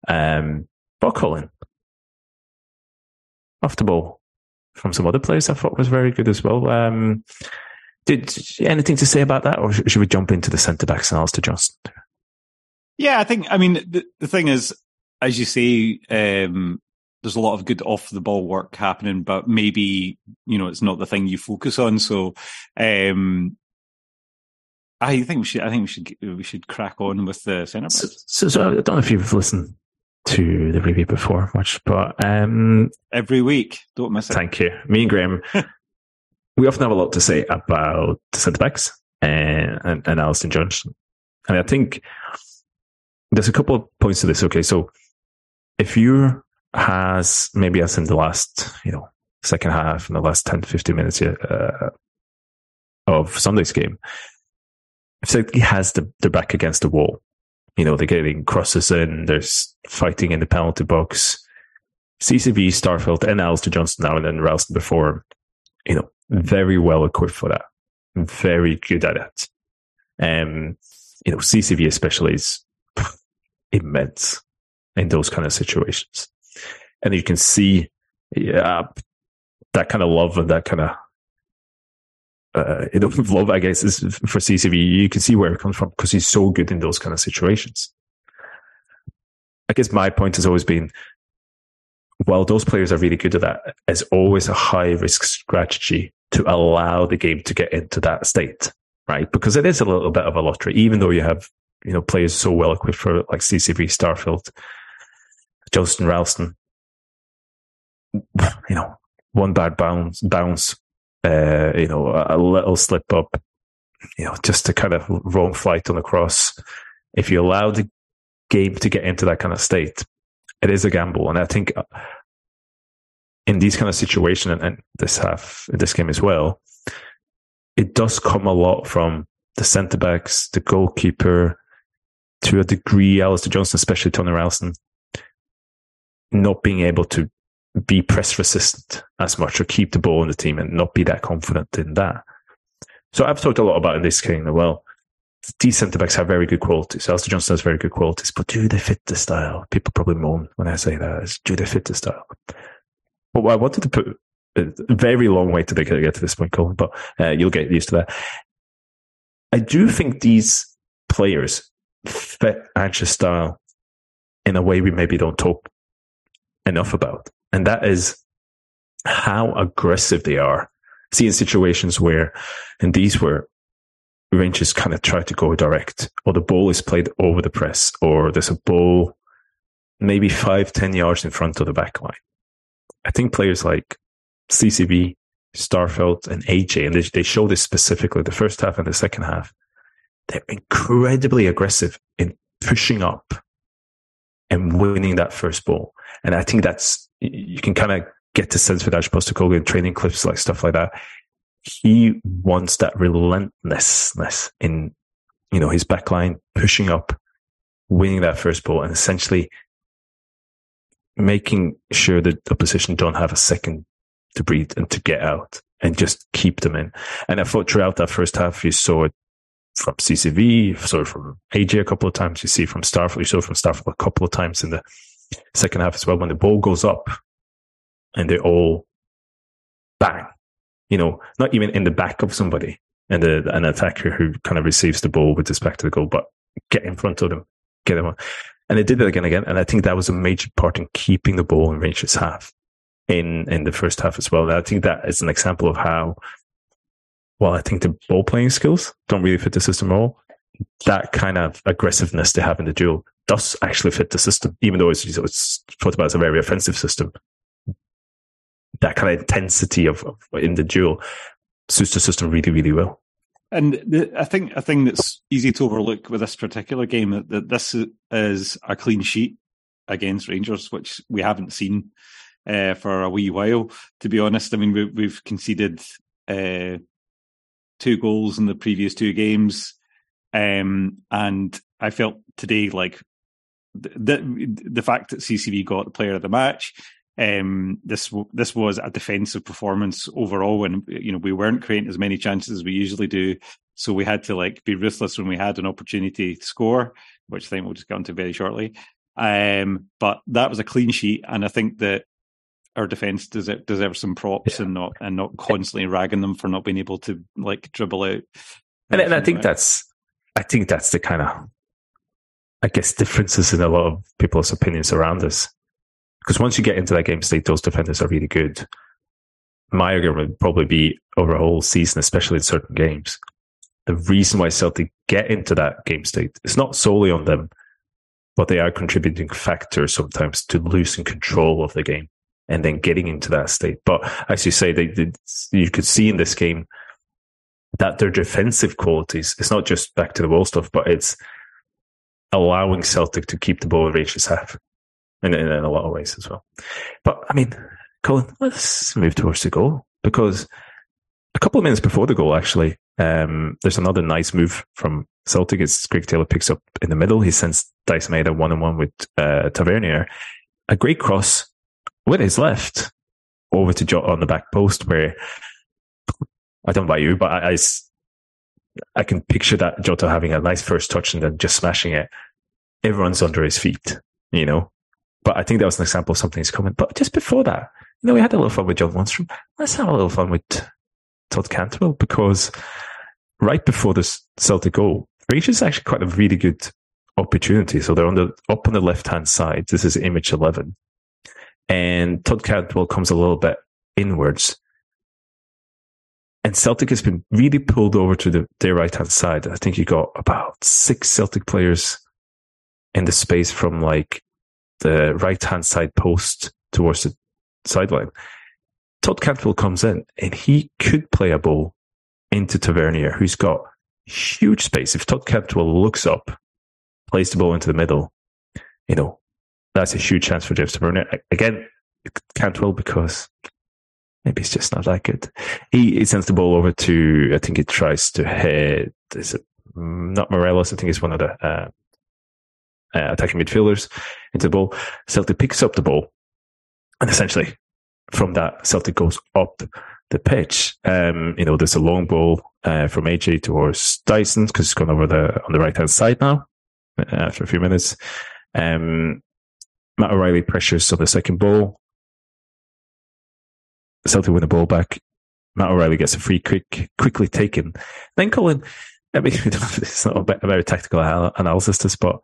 Um, but Colin, off the ball from some other players, I thought was very good as well. Um, did anything to say about that, or should we jump into the centre backs and Alistair Johnston? Yeah, I think. I mean, the, the thing is, as you say, um, there's a lot of good off the ball work happening, but maybe you know it's not the thing you focus on. So, um, I think we should. I think we should. We should crack on with the centre so, so, so, I don't know if you've listened to the review before much, but um, every week, don't miss it. Thank you. Me and Graham, we often have a lot to say about the centre backs and, and and Alistair Johnston, and I think there's a couple of points to this. Okay, so if you're has maybe as in the last, you know, second half in the last 10 to 15 minutes uh, of Sunday's game, like he has the, the back against the wall. You know, they're getting crosses in, there's fighting in the penalty box. CCV, Starfelt, and Alistair Johnston now and then Ralston before, you know, very well equipped for that. Very good at it. Um, you know, CCV especially is immense in those kind of situations and you can see yeah, that kind of love and that kind of uh, know, love, I guess, is for CCV. You can see where it comes from because he's so good in those kind of situations. I guess my point has always been, while those players are really good at that, it's always a high risk strategy to allow the game to get into that state, right? Because it is a little bit of a lottery, even though you have, you know, players so well equipped for like CCV, Starfelt, Johnston Ralston, you know, one bad bounce, bounce, uh, you know, a, little slip up, you know, just a kind of wrong flight on the cross. If you allow the game to get into that kind of state, it is a gamble. And I think uh, in these kind of situations, and, this half, this game as well, it does come a lot from the centre backs, the goalkeeper, to a degree, Alistair Johnston, especially Tony Ralston, not being able to be press resistant as much or keep the ball in the team and not be that confident in that. So I've talked a lot about in this game as well. These centre backs have very good qualities. Alistair Johnston has very good qualities, but do they fit the style? People probably moan when I say that. Is, do they fit the style? But I wanted to put a very long way to get to this point, Colin, but uh, you'll get used to that. I do think these players fit Ange's style in a way we maybe don't talk enough about. And that is how aggressive they are. See in situations where, and these were Rangers kind of try to go direct, or the ball is played over the press, or there's a ball maybe five, ten yards in front of the back line. I think players like CCV, Starfelt, and AJ, and they, they show this specifically the first half and the second half, they're incredibly aggressive in pushing up and winning that first ball. And I think that's, you can kind of get the sense with Ange Postecoglou in training clips, like stuff like that. He wants that relentlessness in, you know, his backline, pushing up, winning that first ball, and essentially making sure that the opposition don't have a second to breathe and to get out and just keep them in. And I thought throughout that first half, you saw it from CCV, it from AJ a couple of times. You see from Starfelt, you saw from Starfelt a couple of times in the second half as well. When the ball goes up and they all bang, you know, not even in the back of somebody and an attacker who kind of receives the ball with back to the goal, but get in front of them, get them on. And they did it again and again. And I think that was a major part in keeping the ball in Rangers half in, in the first half as well. And I think that is an example of how, well, I think the ball playing skills don't really fit the system at all. That kind of aggressiveness they have in the duel does actually fit the system, even though it's, it's thought about as a very offensive system. That kind of intensity of, of in the duel suits the system really, really well. And the, I think a thing that's easy to overlook with this particular game that, that this is a clean sheet against Rangers, which we haven't seen uh, for a wee while. To be honest, I mean we, have conceded uh, two goals in the previous two games, um, and I felt today like the the fact that CCV got the player of the match um, this this was a defensive performance overall, and you know we weren't creating as many chances as we usually do, so we had to like be ruthless when we had an opportunity to score, which I think we'll just get into very shortly. Um, but that was a clean sheet, and I think that our defense deserves, deserves some props yeah. and not and not constantly ragging them for not being able to like dribble out. And, and I think that's I think that's the kind of I guess differences in a lot of people's opinions around us because once you get into that game state, those defenders are really good. My argument would probably be over a whole season, especially in certain games. The reason why Celtic get into that game state is not solely on them, but they are contributing factors sometimes to losing control of the game and then getting into that state. But as you say, they, they, you could see in this game that their defensive qualities, it's not just back to the wall stuff, but it's allowing Celtic to keep the ball in Rangers half in, in, in a lot of ways as well. But I mean, Colin, let's move towards the goal because a couple of minutes before the goal, actually, um, there's another nice move from Celtic. It's Greg Taylor picks up in the middle. He sends Daizen Maeda one on one with uh, Tavernier. A great cross with his left over to Jota on the back post where I don't know about you, but I, I, I can picture that Jota having a nice first touch and then just smashing it. Everyone's under his feet, you know, but I think that was an example of something that's coming. But just before that, you know, we had a little fun with John Lundstram. Let's have a little fun with Todd Cantwell because right before this Celtic goal, is actually quite a really good opportunity. So they're on the up on the left hand side. This is image eleven, and Todd Cantwell comes a little bit inwards. And Celtic has been really pulled over to the, their right hand side. I think you got about six Celtic players in the space from like the right hand side post towards the sideline. Todd Cantwell comes in and he could play a ball into Tavernier, who's got huge space. If Todd Cantwell looks up, plays the ball into the middle, you know, that's a huge chance for James Tavernier. Again, Cantwell because maybe it's just not that good. He, he sends the ball over to, I think he tries to hit, is it not Morelos? I think it's one of the, uh, uh, attacking midfielders into the ball. Celtic picks up the ball, and essentially from that, Celtic goes up the pitch. Um, you know, there's a long ball uh, from AJ towards Daizen because he's gone over the on the right hand side now uh, after a few minutes. Um, Matt O'Riley pressures on the second ball. Celtic win the ball back. Matt O'Riley gets a free kick quickly taken. Then Colin, I mean, it's not a very tactical analysis to spot.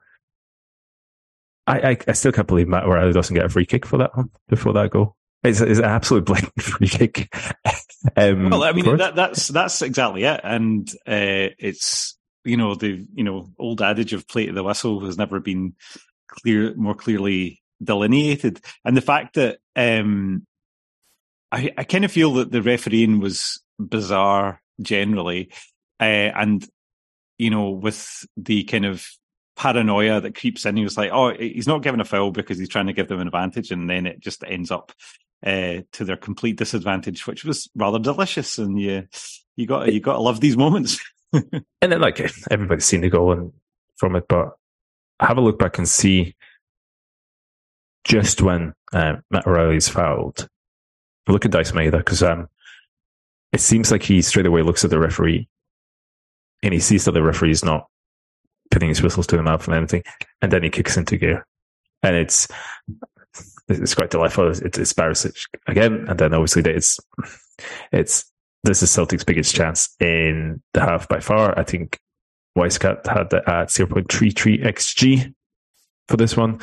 I, I, I still can't believe Matt O'Riley doesn't get a free kick for that one before that goal. It's, it's an absolute blatant free kick. um, well, I mean, that, that's that's exactly it, and uh, it's you know the you know old adage of play to the whistle has never been clear more clearly delineated, and the fact that um, I, I kind of feel that the refereeing was bizarre generally, uh, and you know with the kind of paranoia that creeps in. He was like, "Oh, he's not giving a foul because he's trying to give them an advantage," and then it just ends up uh, to their complete disadvantage, which was rather delicious. And you you got you got to love these moments. and then, like everybody's seen the goal and from it, but have a look back and see just when uh, Matt O'Riley's fouled. Look at Daizen Maeda because um, it seems like he straight away looks at the referee and he sees that the referee is not putting his whistles to the mouth and anything, and then he kicks into gear, and it's it's quite delightful. It's, it's Barisic again, and then obviously it's it's this is Celtic's biggest chance in the half by far. I think Wyscout had at 0.33 xg for this one,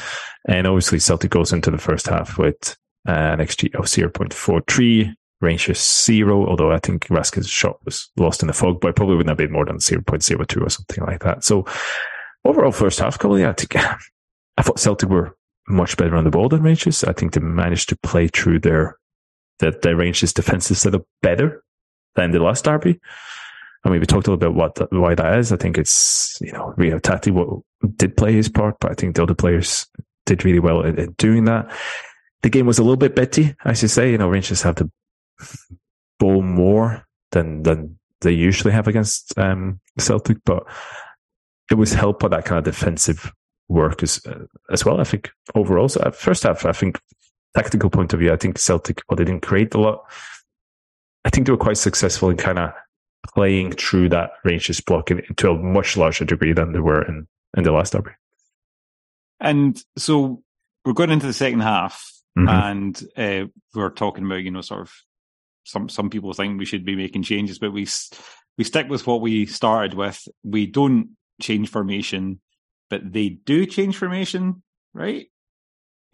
and obviously Celtic goes into the first half with uh, an xg of 0.43. Rangers zero, although I think Raskin's shot was lost in the fog, but probably wouldn't have been more than 0.02 or something like that. So overall first half, yeah, I think I thought Celtic were much better on the ball than Rangers. I think they managed to play through their that their Rangers defensive setup better than the last derby. I mean, we talked a little bit what why that is. I think it's you know Reo Hatate did play his part, but I think the other players did really well in, in doing that. The game was a little bit bitty, I should say. You know, Rangers have to bowl more than than they usually have against um, Celtic, but it was helped by that kind of defensive work as uh, as well. I think overall, so uh, first half, I think tactical point of view, I think Celtic, well, they didn't create a lot. I think they were quite successful in kind of playing through that Rangers block to a much larger degree than they were in in the last derby. And so we're going into the second half, mm-hmm. and uh, we're talking about you know sort of some some people think we should be making changes, but we we stick with what we started with. We don't change formation but they do change formation, right?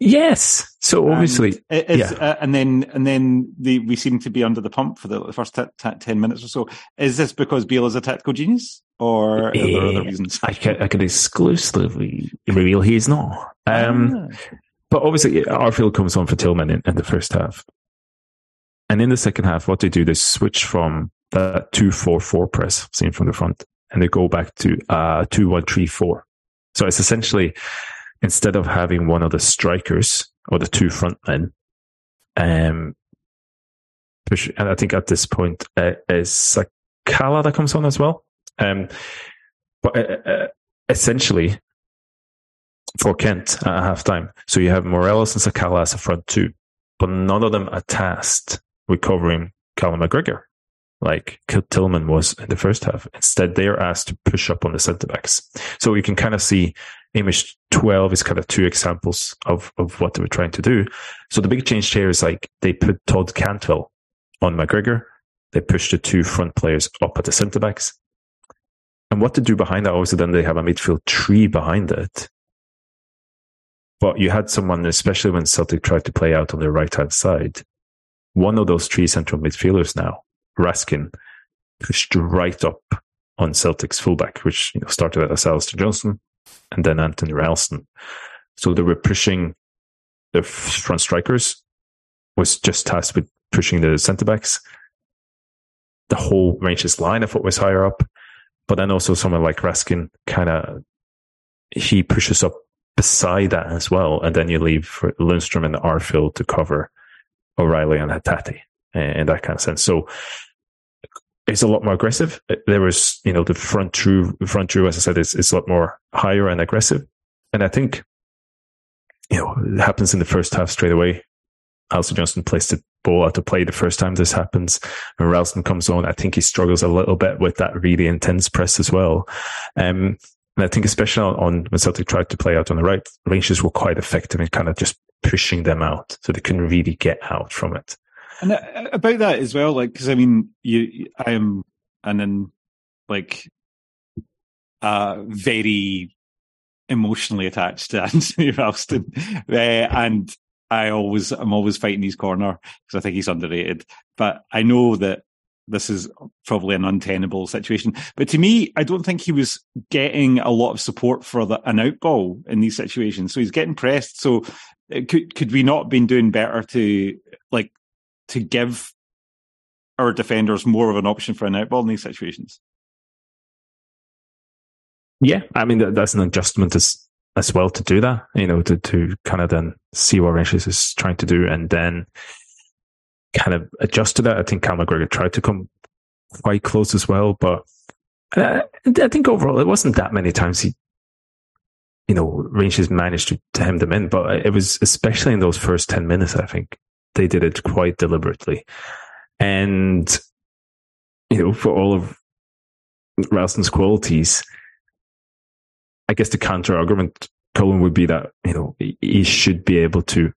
Yes. So obviously, and, yeah. Uh, and then and then the, we seem to be under the pump for the first t- t- ten minutes or so. Is this because Beale is a tactical genius, or are there other reasons? I can, I can exclusively reveal he's not. Um, ah. But obviously, Arfield comes on for Tillman in, in the first half, and in the second half, what they do, they switch from that two four four press seen from the front, and they go back to uh two one three four so it's essentially instead of having one of the strikers or the two front men, um, push, and I think at this point uh, is Sakala that comes on as well. Um, but uh, uh, essentially for Kent at halftime, so you have Morelos and Sakala as a front two, but none of them are tasked with covering Callum McGregor like Tillman was in the first half. Instead, they are asked to push up on the centre backs. So you can kind of see image 12 is kind of two examples of, of what they were trying to do. So the big change here is like they put Todd Cantwell on McGregor. They push the two front players up at the centre backs. And what to do behind that, obviously, then they have a midfield tree behind it. But you had someone, especially when Celtic tried to play out on their right hand side, one of those three central midfielders now Raskin pushed right up on Celtic's fullback, which you know started as Alistair Johnston and then Anthony Ralston. So they were pushing the front strikers was just tasked with pushing the centre backs. The whole Rangers line, I thought, was higher up. But then also someone like Raskin kind of he pushes up beside that as well. And then you leave for Lundstram and Arfield to cover O'Riley and Hatate in that kind of sense. So it's a lot more aggressive. There was, you know, the front true, front true, as I said, is, is a lot more higher and aggressive. And I think, you know, it happens in the first half straight away. Alistair Johnston plays the ball out to play the first time this happens. And Ralston comes on. I think he struggles a little bit with that really intense press as well. Um, and I think especially on, on when Celtic tried to play out on the right, Rangers were quite effective in kind of just pushing them out. So they couldn't really get out from it. And uh, about that as well, like, because I mean, you, I am, and then, like, uh, very emotionally attached to Anthony Ralston, uh, and I always I'm always fighting his corner because I think he's underrated. But I know that this is probably an untenable situation. But to me, I don't think he was getting a lot of support for the, an outball in these situations. So he's getting pressed. So uh, could could we not have been doing better to like to give our defenders more of an option for an outball in these situations? Yeah, I mean that's an adjustment as as well to do that. You know, to to kind of then see what Rangers is trying to do, and then kind of adjust to that. I think Cal McGregor tried to come quite close as well, but uh, I think overall it wasn't that many times he, you know, Rangers managed to, to hem them in, but it was especially in those first 10 minutes, I think they did it quite deliberately. And, you know, for all of Ralston's qualities, I guess the counter argument, Colin, would be that, you know, he should be able to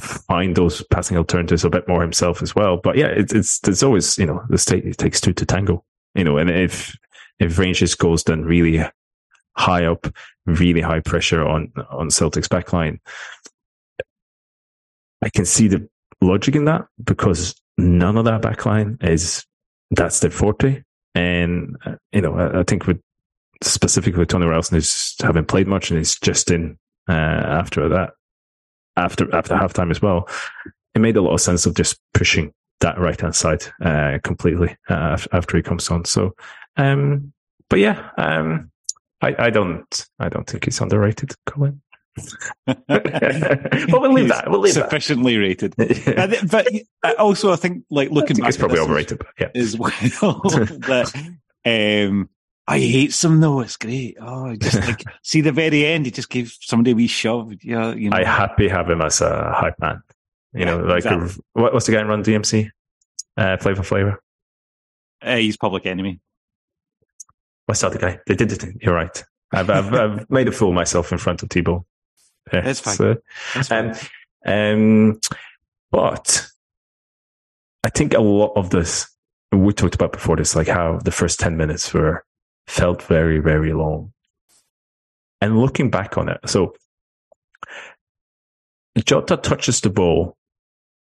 find those passing alternatives a bit more himself as well. But yeah, it's it's there's always you know the state it takes two to tango. You know, and if if Rangers goes then really high up, really high pressure on on Celtic's backline, I can see the logic in that because none of that backline is that's their forte. And uh, you know, I, I, think with specifically Tony Ralston is haven't played much and he's just in uh, after that after after halftime as well. It made a lot of sense of just pushing that right hand side uh, completely uh, after he comes on. So, um, but yeah, um, I, I don't I don't think he's underrated, Colin. But we'll leave that. We'll leave sufficiently that. rated. but also, I think like looking back, it's probably overrated. Yeah, as well that um, I hate some though. It's great. Oh, just like see the very end. He just gave somebody a wee shove. Yeah, you know. I happy have him as a hype man. You know, like exactly. a, what, what's the guy in Run DMC? Uh, Flavor Flavor. Uh, he's Public Enemy. What's the other guy? They did it. You're right. I've, I've, I've made a fool of myself in front of Tebow. That's fine. So, That's fine. Um, um, but I think a lot of this we talked about before this, like how the first 10 minutes were felt very, very long. And looking back on it, so Jota touches the ball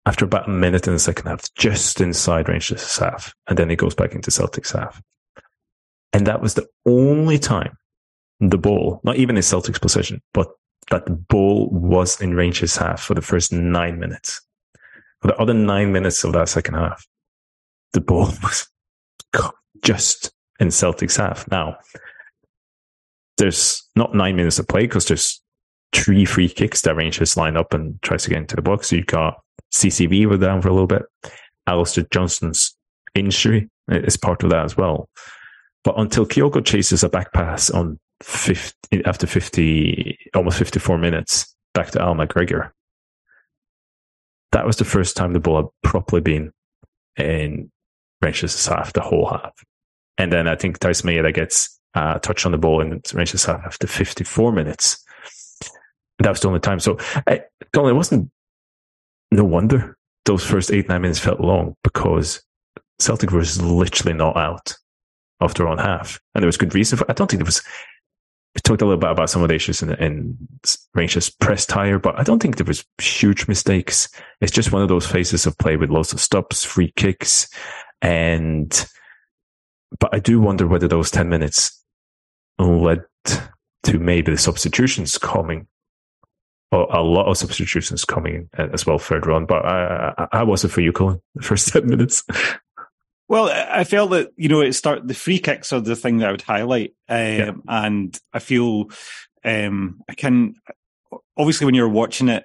after about a minute in the second half, just inside Rangers' half, and then he goes back into Celtic's half. And that was the only time the ball, not even in Celtic's possession, but that the ball was in Rangers' half for the first nine minutes. For the other nine minutes of that second half, the ball was just in Celtic's half. Now, there's not nine minutes of play because there's three free kicks that Rangers line up and tries to get into the box. So you've got CCV were down for a little bit. Alistair Johnston's injury is part of that as well. But until Kyogo chases a back pass on 50, after 50, almost 54 minutes back to Al McGregor, that was the first time the ball had properly been in Rangers' half, the whole half. And then I think Daizen Maeda gets a touch on the ball in Rangers' half after 54 minutes. That was the only time. So, I, Colin, it wasn't no wonder those first eight, nine minutes felt long because Celtic was literally not out after their own half. And there was good reason for. I don't think there was, talked a little bit about some of the issues in, in Rangers press tire, but I don't think there was huge mistakes. It's just one of those phases of play with lots of stops, free kicks, and but I do wonder whether those 10 minutes led to maybe the substitutions coming or a lot of substitutions coming uh, as well further on. But I, I, was it for you, Colin, the first 10 minutes? Well, I felt that, you know, it start the free kicks are the thing that I would highlight. Um, yeah. and I feel, um, I can, obviously when you're watching it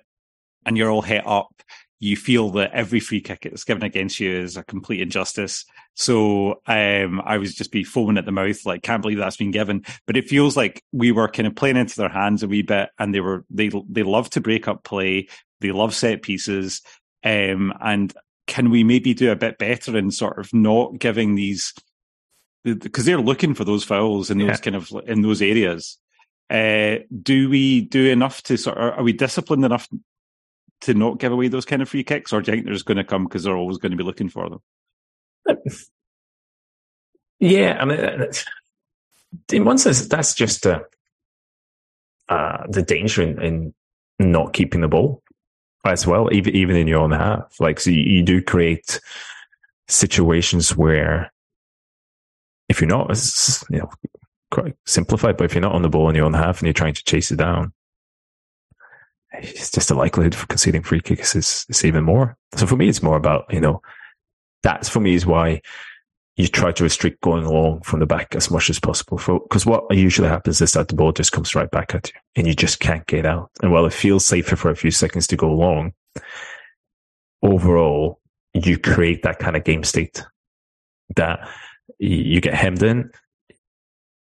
and you're all het up, you feel that every free kick that's given against you is a complete injustice. So um, I was just be foaming at the mouth, like can't believe that's been given. But it feels like we were kind of playing into their hands a wee bit, and they were they they love to break up play, they love set pieces, um, and can we maybe do a bit better in sort of not giving these because they're looking for those fouls in those yeah. kind of in those areas. Uh, do we do enough to sort of, are we disciplined enough to not give away those kind of free kicks, or do you think they're just going to come because they're always going to be looking for them? Yeah, I mean, in one sense, that's just uh, uh, the danger in, in not keeping the ball as well, even even in your own half. Like, so you, you do create situations where if you're not, you know, quite simplified, but if you're not on the ball in your own half and you're trying to chase it down, it's just the likelihood for conceding free kicks is, is even more. So for me, it's more about, you know, that's for me is why you try to restrict going long from the back as much as possible. Because what usually happens is that the ball just comes right back at you and you just can't get out. And while it feels safer for a few seconds to go long, overall, you create that kind of game state that you get hemmed in.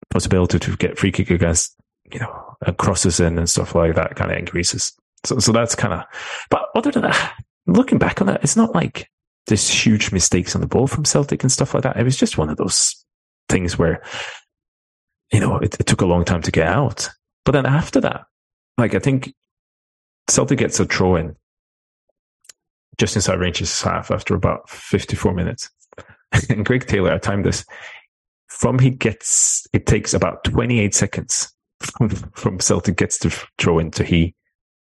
Possibility to get free kick against, you know, crosses in and stuff like that kind of increases. So, so that's kind of, but other than that, looking back on it, it's not like there's huge mistakes on the ball from Celtic and stuff like that. It was just one of those things where, you know, it, it took a long time to get out. But then after that, like I think Celtic gets a throw in just inside Rangers half after about 54 minutes. and Greg Taylor, I timed this from he gets, it takes about 28 seconds from, from Celtic gets to throw into he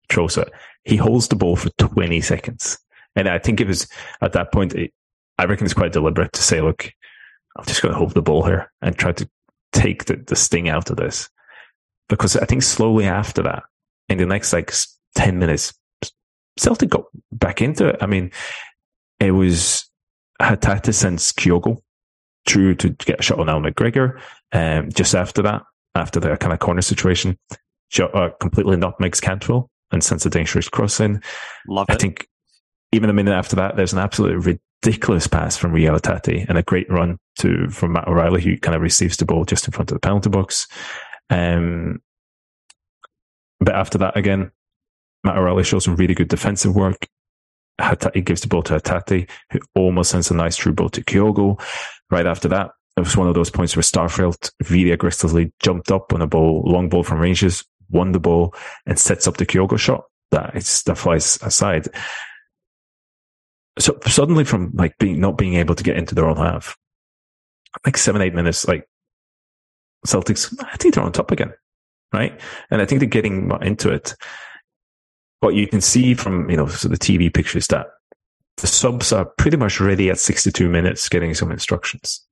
throws it. He holds the ball for 20 seconds. And I think it was at that point, it, I reckon it's quite deliberate to say, look, I'm just going to hold the ball here and try to take the, the sting out of this. Because I think slowly after that, in the next like 10 minutes, Celtic got back into it. I mean, it was Hatate sends Kyogo through to get a shot on Al McGregor. Um, just after that, after the kind of corner situation, shot, uh, completely nutmegs Cantwell and sends a dangerous cross in. Love it. I think even a minute after that, there's an absolutely ridiculous pass from Reo Hatate and a great run to from Matt O'Riley, who kind of receives the ball just in front of the penalty box. Um, but after that, again, Matt O'Riley shows some really good defensive work. Hatate gives the ball to Hatate, who almost sends a nice through ball to Kyogo. Right after that, it was one of those points where Starfelt really aggressively jumped up on a ball, long ball from Rangers, won the ball, and sets up the Kyogo shot. That it's that flies aside so suddenly from like being not being able to get into their own half, like seven eight minutes, like Celtics, I think they're on top again, right? And I think they're getting into it. What you can see from you know so the TV pictures that the subs are pretty much ready at 62 minutes, getting some instructions.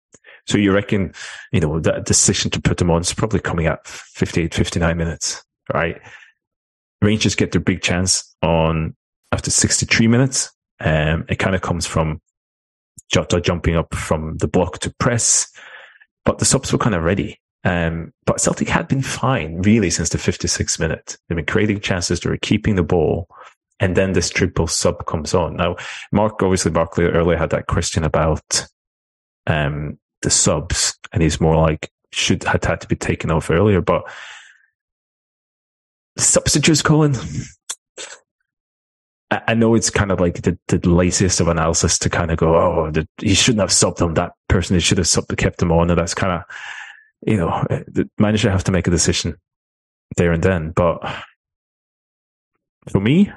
So you reckon, you know, that decision to put them on is probably coming at 58, 59 minutes, right? Rangers get their big chance on after 63 minutes. Um, it kind of comes from Jota jumping up from the block to press, but the subs were kind of ready. Um, but Celtic had been fine really since the 56th minute. They've been creating chances. They were keeping the ball. And then this triple sub comes on. Now, Mark, obviously, Barclay earlier had that question about, um, the subs and he's more like, should had had to be taken off earlier, but substitutes, Colin, I know it's kind of like the, the laziest of analysis to kind of go, oh, the, he shouldn't have subbed on that person. He should have subbed, kept him on. And that's kind of, you know, the manager have to make a decision there and then. But for me,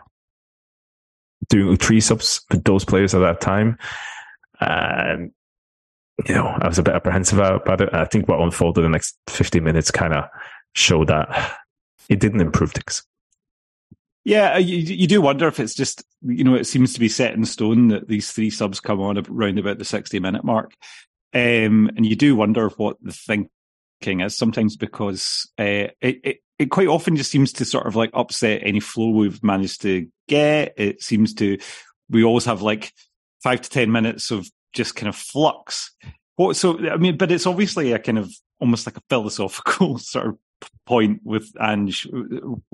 doing three subs with those players at that time, um, you know, I was a bit apprehensive about it. I think what unfolded in the next 50 minutes kind of showed that it didn't improve things. Yeah, uh, you, you do wonder if it's just, you know, it seems to be set in stone that these three subs come on around about the 60 minute mark. Um, and you do wonder what the thinking is sometimes because uh, it, it, it quite often just seems to sort of like upset any flow we've managed to get. It seems to, we always have like five to 10 minutes of just kind of flux. What, so, I mean, but it's obviously a kind of almost like a philosophical sort of point with Ange.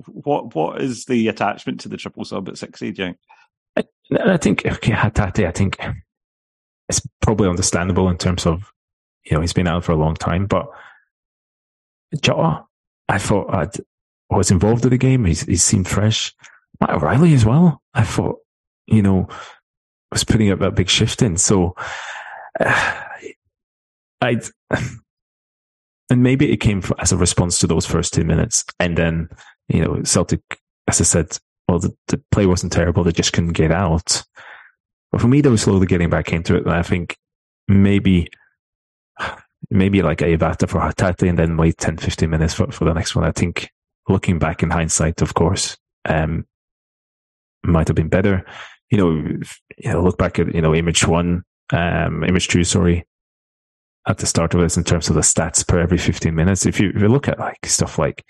What what is the attachment to the triple sub at sixty? I, I think okay, Hatate. I think it's probably understandable in terms of you know he's been out for a long time, but Jota, I thought I'd, was involved in the game. He's he seemed fresh. Matt O'Riley as well. I thought you know was putting up that big shift in. So uh, I and maybe it came as a response to those first two minutes. And then, you know, Celtic, as I said, well, the, the play wasn't terrible. They just couldn't get out. But for me, they were slowly getting back into it. And I think maybe maybe like a Vata for Hatate and then wait 10, 15 minutes for, for the next one. I think looking back in hindsight, of course, um, might have been better. You know, you know, look back at, you know, image one, um, image two, sorry, at the start of this in terms of the stats per every 15 minutes. If you, if you look at like stuff like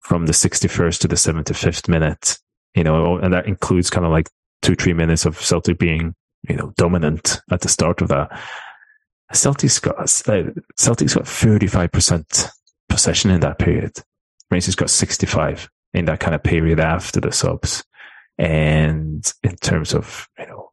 from the 61st to the 75th minute, you know, and that includes kind of like two, three minutes of Celtic being, you know, dominant at the start of that. Celtic's got, uh, Celtic's got 35% possession in that period. Rangers got 65 in that kind of period after the subs. And in terms of, you know,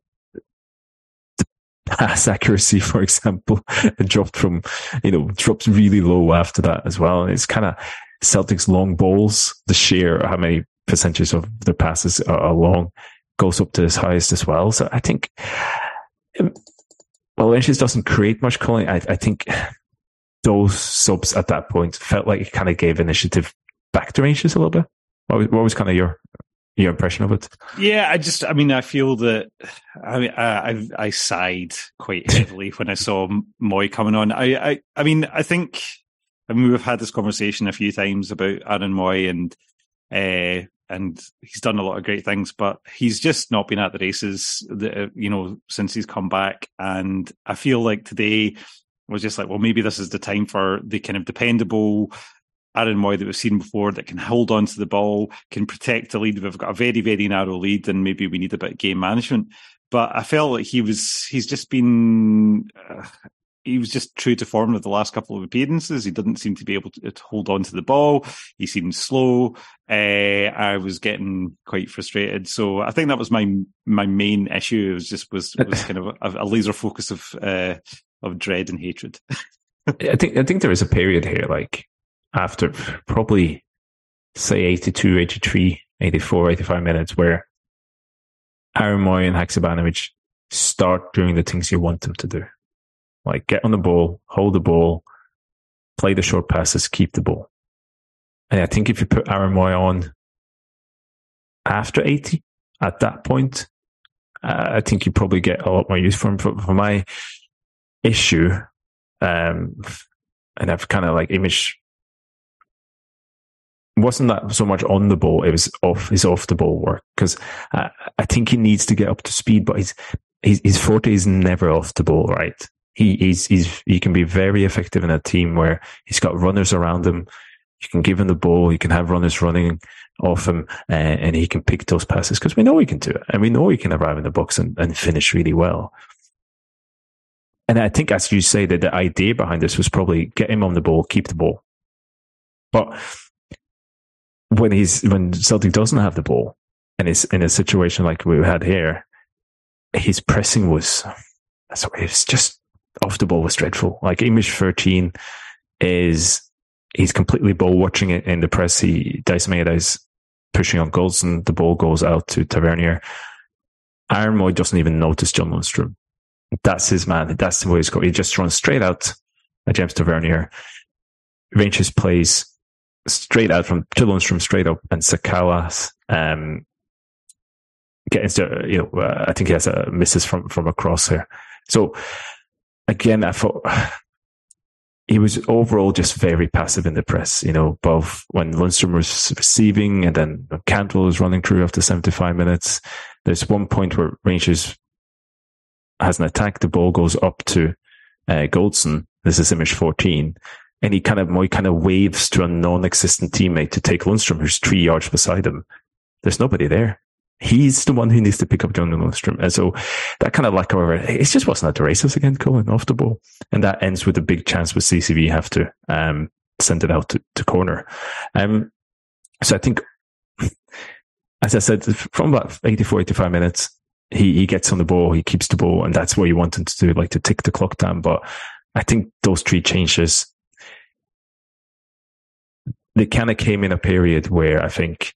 pass accuracy, for example, it dropped from, you know, dropped really low after that as well. And it's kind of Celtic's long balls, the share, how many percentages of their passes are long goes up to its highest as well. So I think, um, well, Rangers doesn't create much Colin. I, I think those subs at that point felt like it kind of gave initiative back to Rangers a little bit. What was, what was kind of your your impression of it? Yeah, I just, I mean, I feel that, I mean, I, I, I sighed quite heavily when I saw Mooy coming on. I, I, I mean, I think, I mean, we've had this conversation a few times about Aaron Mooy and, uh, and he's done a lot of great things, but he's just not been at the races, that, you know, since he's come back. And I feel like today was just like, well, maybe this is the time for the kind of dependable Aaron Mooy that we've seen before that can hold on to the ball, can protect the lead. We've got a very, very narrow lead, and maybe we need a bit of game management. But I felt like he was, he's just been, uh, he was just true to form of the last couple of appearances. He didn't seem to be able to, to hold on to the ball. He seemed slow. Uh, I was getting quite frustrated. So I think that was my my main issue. It was just was was kind of a, a laser focus of uh, of dread and hatred. I think I think there is a period here, like after probably say 82, 83, 84, 85 minutes, where Aaron Mooy and Haksabanovic start doing the things you want them to do. Like get on the ball, hold the ball, play the short passes, keep the ball. And I think if you put Aaron Mooy on after 80, at that point, uh, I think you probably get a lot more use from for, for my issue. Um, and I've kind of like image wasn't that so much on the ball; it was off his off the ball work because uh, I think he needs to get up to speed, but his his, his forte is never off the ball, right? he he's, he's he can be very effective in a team where he's got runners around him. You can give him the ball. You can have runners running off him, uh, and he can pick those passes because we know he can do it, and we know he can arrive in the box and, and finish really well. And I think, as you say, that the idea behind this was probably get him on the ball, keep the ball. But when he's when Celtic doesn't have the ball, and is in a situation like we had here, his pressing was it's just off the ball was dreadful. Like image 13 is, he's completely ball watching it in the press. He, Daizen Maeda is pushing on goals and the ball goes out to Tavernier. Aaron Mooy doesn't even notice John Lundstram. That's his man. That's the way he's going. He just runs straight out at James Tavernier. Rangers plays straight out from to from straight up and Sakala, um, gets to, you know, uh, I think he has a misses from, from across here. So again, I thought he was overall just very passive in the press, you know, both when Lundstram was receiving and then Cantwell was running through after 75 minutes. There's one point where Rangers has an attack. The ball goes up to uh, Goldson. This is image 14. And he kind of, he kind of waves to a non-existent teammate to take Lundstram, who's three yards beside him. There's nobody there he's the one who needs to pick up John Lundstram. And so that kind of lack of it just wasn't at the races again, Colin, off the ball. And that ends with a big chance with CCV have to um, send it out to, to corner. Um, so I think, as I said, from about 84, 85 minutes, he, he gets on the ball, he keeps the ball, and that's what you want him to do, like to tick the clock down. But I think those three changes, they kind of came in a period where I think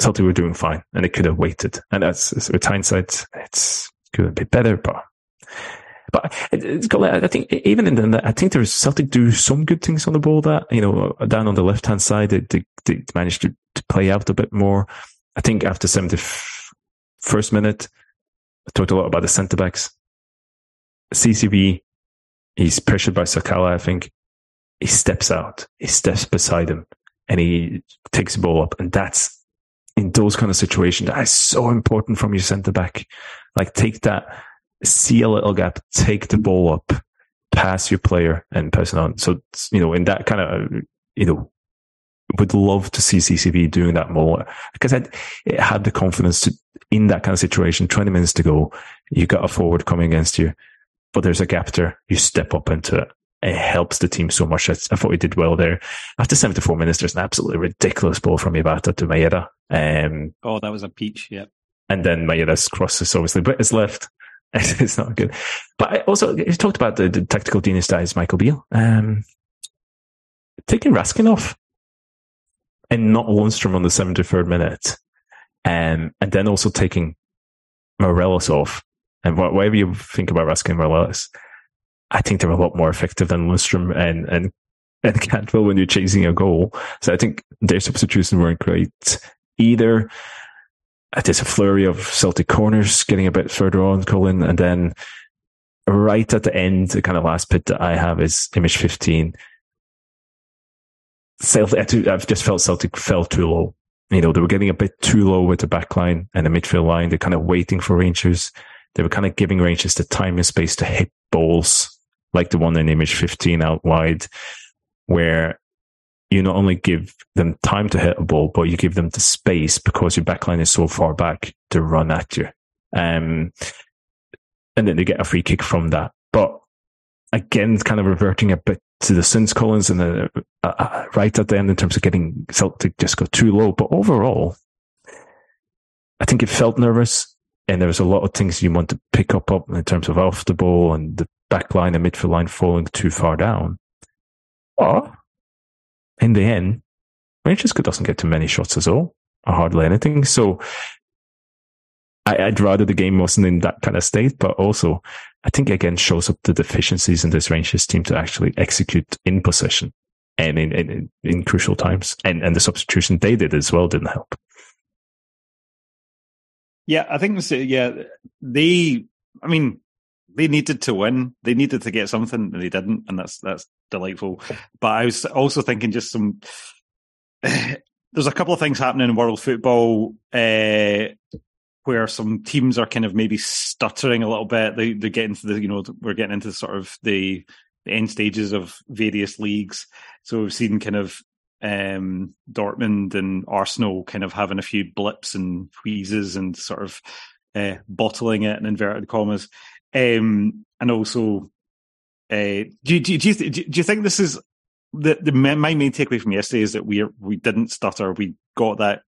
Celtic were doing fine and they could have waited. And that's with hindsight, it's could have been better, but but it's got, I think even in the, I think there's Celtic do some good things on the ball that, you know, down on the left hand side, they, they, they managed to, to, play out a bit more. I think after 71st minute, I talked a lot about the centre backs. CCV, He's pressured by Sakala, I think. He steps out, he steps beside him, and he takes the ball up. And that's in those kind of situations, that is so important from your centre back. Like take that, see a little gap, take the ball up, pass your player and pass it on. So, you know, in that kind of, you know, would love to see CCV doing that more because I it had the confidence to, in that kind of situation, 20 minutes to go, you got a forward coming against you, but there's a gap there. You step up into it. It helps the team so much. I, I thought we did well there. After 74 minutes, there's an absolutely ridiculous ball from Iwata to Maeda. Um, oh, that was a peach. Yeah. And then Maeda's cross is obviously, but it's left. it's not good. But I also, you talked about the, the tactical genius that is Michael Beale. Um, taking Raskin off and not Lundstram on the 73rd minute. Um, and then also taking Morelos off. And whatever you think about Raskin Morelos, I think they're a lot more effective than Lundstram and, and, and Cantwell when you're chasing a goal. So I think their substitutions weren't great either. Uh, there's a flurry of Celtic corners getting a bit further on, Colin. And then right at the end, the kind of last bit that I have is image 15 Celtic, I've just felt Celtic fell too low. You know, they were getting a bit too low with the back line and the midfield line. They're kind of waiting for Rangers. They were kind of giving Rangers the time and space to hit balls like the one in image 15 out wide, where you not only give them time to hit a ball, but you give them the space because your back line is so far back to run at you. Um, and then they get a free kick from that. But again, it's kind of reverting a bit to the Sins Collins and the, uh, uh, right at the end in terms of getting Celtic just go too low. But overall, I think it felt nervous and there was a lot of things you want to pick up, up in terms of off the ball and the back line and midfield line falling too far down. Or in the end, Rangers doesn't get too many shots at all or hardly anything. So I, would rather the game wasn't in that kind of state, but also I think again shows up the deficiencies in this Rangers team to actually execute in possession and in, in, in crucial times. And, and the substitution they did as well didn't help. Yeah, I think, yeah, they, I mean, they needed to win. They needed to get something and they didn't. And that's, that's delightful. But I was also thinking just some, there's a couple of things happening in world football. Uh, where some teams are kind of maybe stuttering a little bit. They they're getting to the you know we're getting into sort of the, the end stages of various leagues. So we've seen kind of um, Dortmund and Arsenal kind of having a few blips and wheezes and sort of uh, bottling it in inverted commas. Um, and also, uh, do, do, do, you th- do you think this is the, the my main takeaway from yesterday is that we we didn't stutter. We got that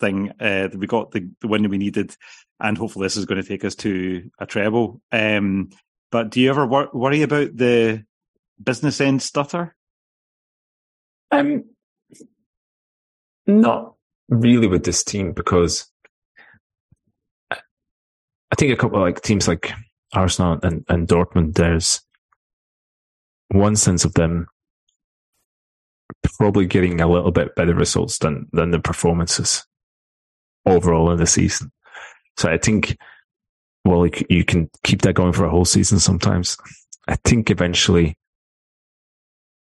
thing. Uh, we got the, the win that we needed, and hopefully this is going to take us to a treble. Um, but do you ever wor- worry about the business end stutter? Um, not really with this team because I think a couple of like teams like Arsenal and, and Dortmund, there's one sense of them probably getting a little bit better results than than the performances overall in the season. So I think, well, you can keep that going for a whole season sometimes. I think eventually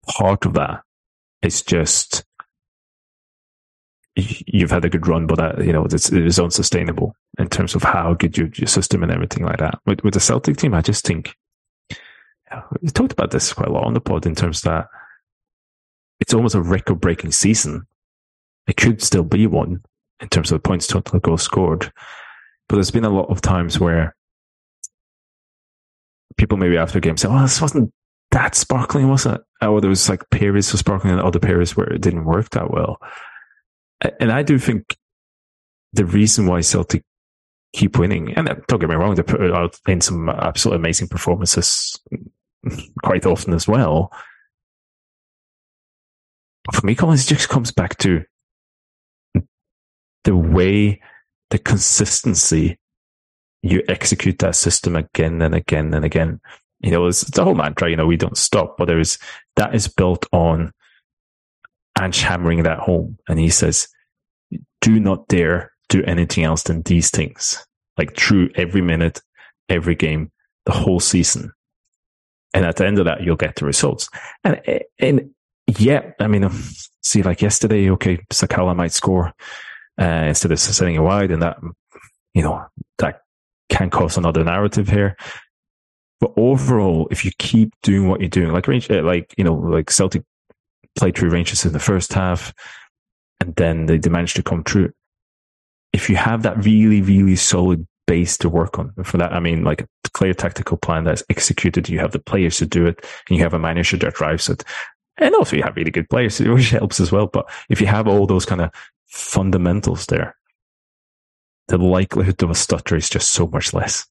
part of that is just you've had a good run, but that, you know, it's, it is unsustainable in terms of how good your, your system and everything like that. With, with the Celtic team, I just think, we talked about this quite a lot on the pod in terms that it's almost a record breaking season. It could still be one, in terms of points total goals scored. But there's been a lot of times where people maybe after a game say, "Oh, this wasn't that sparkling, was it?" Or there was like periods of sparkling and other periods where it didn't work that well. And I do think the reason why Celtic keep winning, and don't get me wrong, they put uh, out in some absolutely amazing performances quite often as well. For me, Collins just comes back to the way, the consistency you execute that system again and again and again. You know, it's, it's a whole mantra, you know, we don't stop, but there is, that is built on Ange hammering that home. And he says, do not dare do anything else than these things. Like through every minute, every game, the whole season. And at the end of that, you'll get the results. And, and yeah, I mean, see, like yesterday, okay, Sakala might score uh, instead of sending it wide, and that, you know, that can cause another narrative here. But overall, if you keep doing what you're doing, like like you know, like Celtic played through Rangers in the first half, and then they, they managed to come through. If you have that really, really solid base to work on, for that, I mean, like a clear tactical plan that's executed, you have the players to do it, and you have a manager that drives it. And also you have really good players, which helps as well. But if you have all those kind of fundamentals there, the likelihood of a stutter is just so much less.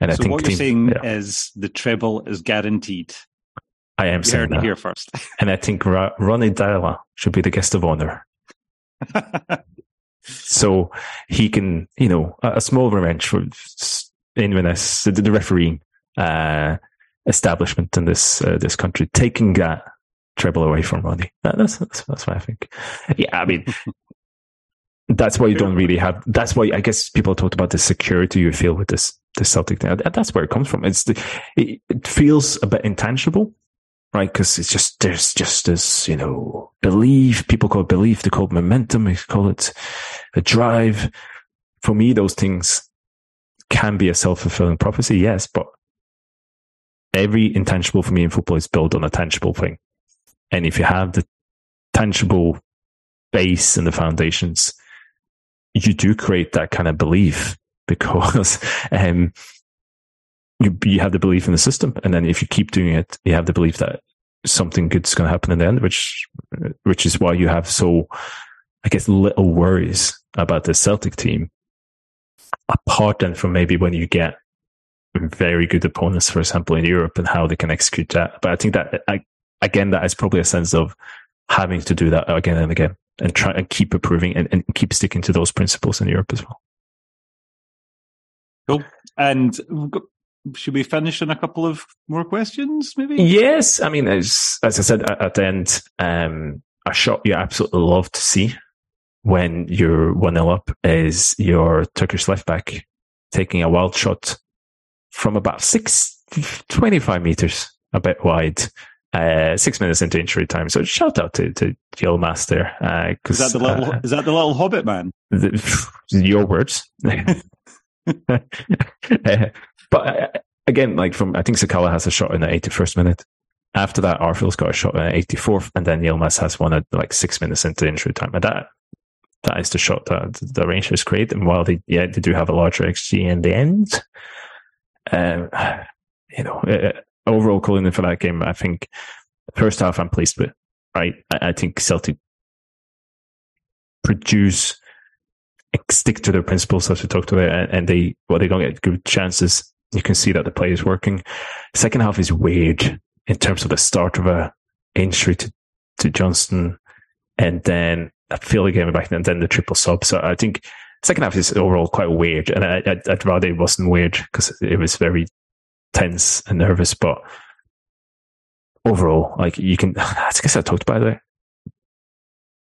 And I think what you're saying yeah. is the treble is guaranteed. I am you saying that. here first. and I think Ra- Ronny Deila should be the guest of honor. so he can, you know, a, a small revenge for Inverness, the, the refereeing uh, establishment in this uh, this country, taking that treble away from Ronny. That, that's, that's that's what I think. Yeah, I mean, that's why you don't really have. That's why I guess people talked about the security you feel with this the Celtic thing. That's where it comes from. It's the, it, it feels a bit intangible, right? Because it's just there's just this you know belief. People call it belief. They call it momentum. They call it a drive. For me, those things can be a self fulfilling prophecy. Yes, but every intangible for me in football is built on a tangible thing. And if you have the tangible base and the foundations, you do create that kind of belief because um, you you have the belief in the system, and then if you keep doing it, you have the belief that something good's going to happen in the end, which which is why you have so, I guess, little worries about the Celtic team. Apart then from maybe when you get very good opponents, for example, in Europe, and how they can execute that. But I think that I, again, that is probably a sense of having to do that again and again and try and keep improving and, and keep sticking to those principles in Europe as well. Cool. And should we finish on a couple of more questions, maybe? Yes. I mean, as, as I said at, the end, um, a shot you absolutely love to see when you're 1 0 up is your Turkish left back taking a wild shot from about six, 25 meters, a bit wide, uh, six minutes into injury time. So shout out to, to Yilmaz there. Uh, is that the little, uh, is that the little hobbit man? The, your words. uh, but uh, again, like from, I think Sakala has a shot in the 81st minute. After that, Arfield's got a shot in the 84th, and then Yilmaz has one at like six minutes into injury time. And that, that is the shot that the Rangers create. And while they, yeah, they do have a larger XG in the end, um, you know, uh, overall Colin for that game, I think first half I'm pleased with. Right, I, I think Celtic produce stick to their principles as we talked about, and, and they well they don't get good chances. You can see that the play is working. Second half is weird in terms of the start of a injury to to Johnston, and then I feel like getting back, and then the triple sub. So I think second half is overall quite weird, and I, would I'd rather it wasn't weird because it was very tense and nervous. But overall, like you can, I guess I talked about it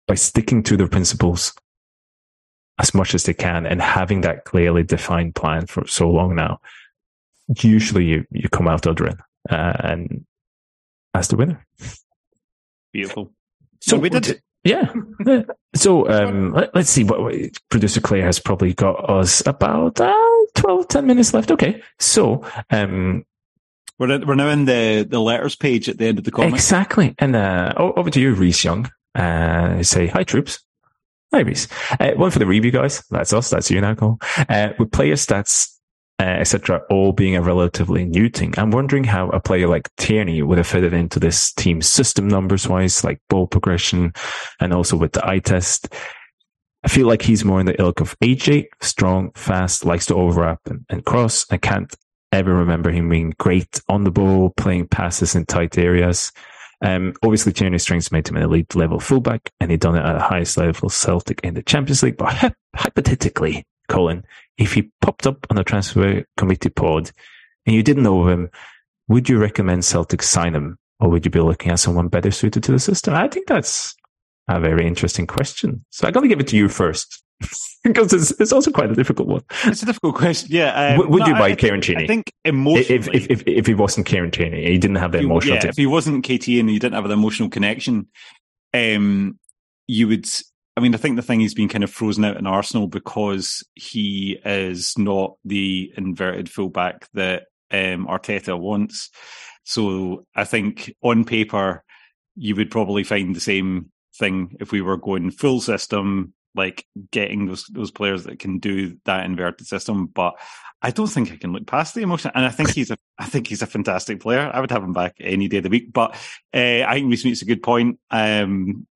by sticking to their principles as much as they can and having that clearly defined plan for so long now, usually you, you come out other end uh, and as the winner. Beautiful. So we did. Yeah. so um, let, us see what producer Claire has probably got us about uh, 12, 10 minutes left. Okay. So um, we're, we're now in the, the letters page at the end of the comment. Exactly. And uh, over to you, Reese Young. Uh, say, hi, troops. Hi, Reese. Uh, one for the review guys. That's us. That's you now, Cole. Uh, with player stats, uh, etc., all being a relatively new thing, I'm wondering how a player like Tierney would have fitted into this team system numbers wise, like ball progression, and also with the eye test. I feel like he's more in the ilk of AJ, strong, fast, likes to overlap and, and cross. I can't ever remember him being great on the ball, playing passes in tight areas. Um, obviously, Tierney's strengths made him an elite level fullback, and he'd done it at the highest level Celtic in the Champions League. But hypothetically, Colin, if he popped up on the transfer committee pod and you didn't know him, would you recommend Celtic sign him, or would you be looking at someone better suited to the system? I think that's a very interesting question. So I'm going to give it to you first, because it's, it's also quite a difficult one. It's a difficult question. Yeah. Um, would, no, you buy Kieran Tierney? I think emotionally, if, if, if, if he wasn't Kieran Tierney, he didn't have the emotional. Yeah, if he wasn't KT and he didn't have the emotional connection, um, you would. I mean, I think the thing he's been kind of frozen out in Arsenal because he is not the inverted fullback that um, Arteta wants. So I think on paper, you would probably find the same thing if we were going full system, like getting those those players that can do that inverted system. But I don't think I can look past the emotion, and I think he's a I think he's a fantastic player. I would have him back any day of the week. But uh, I think Reese makes a good point. Um,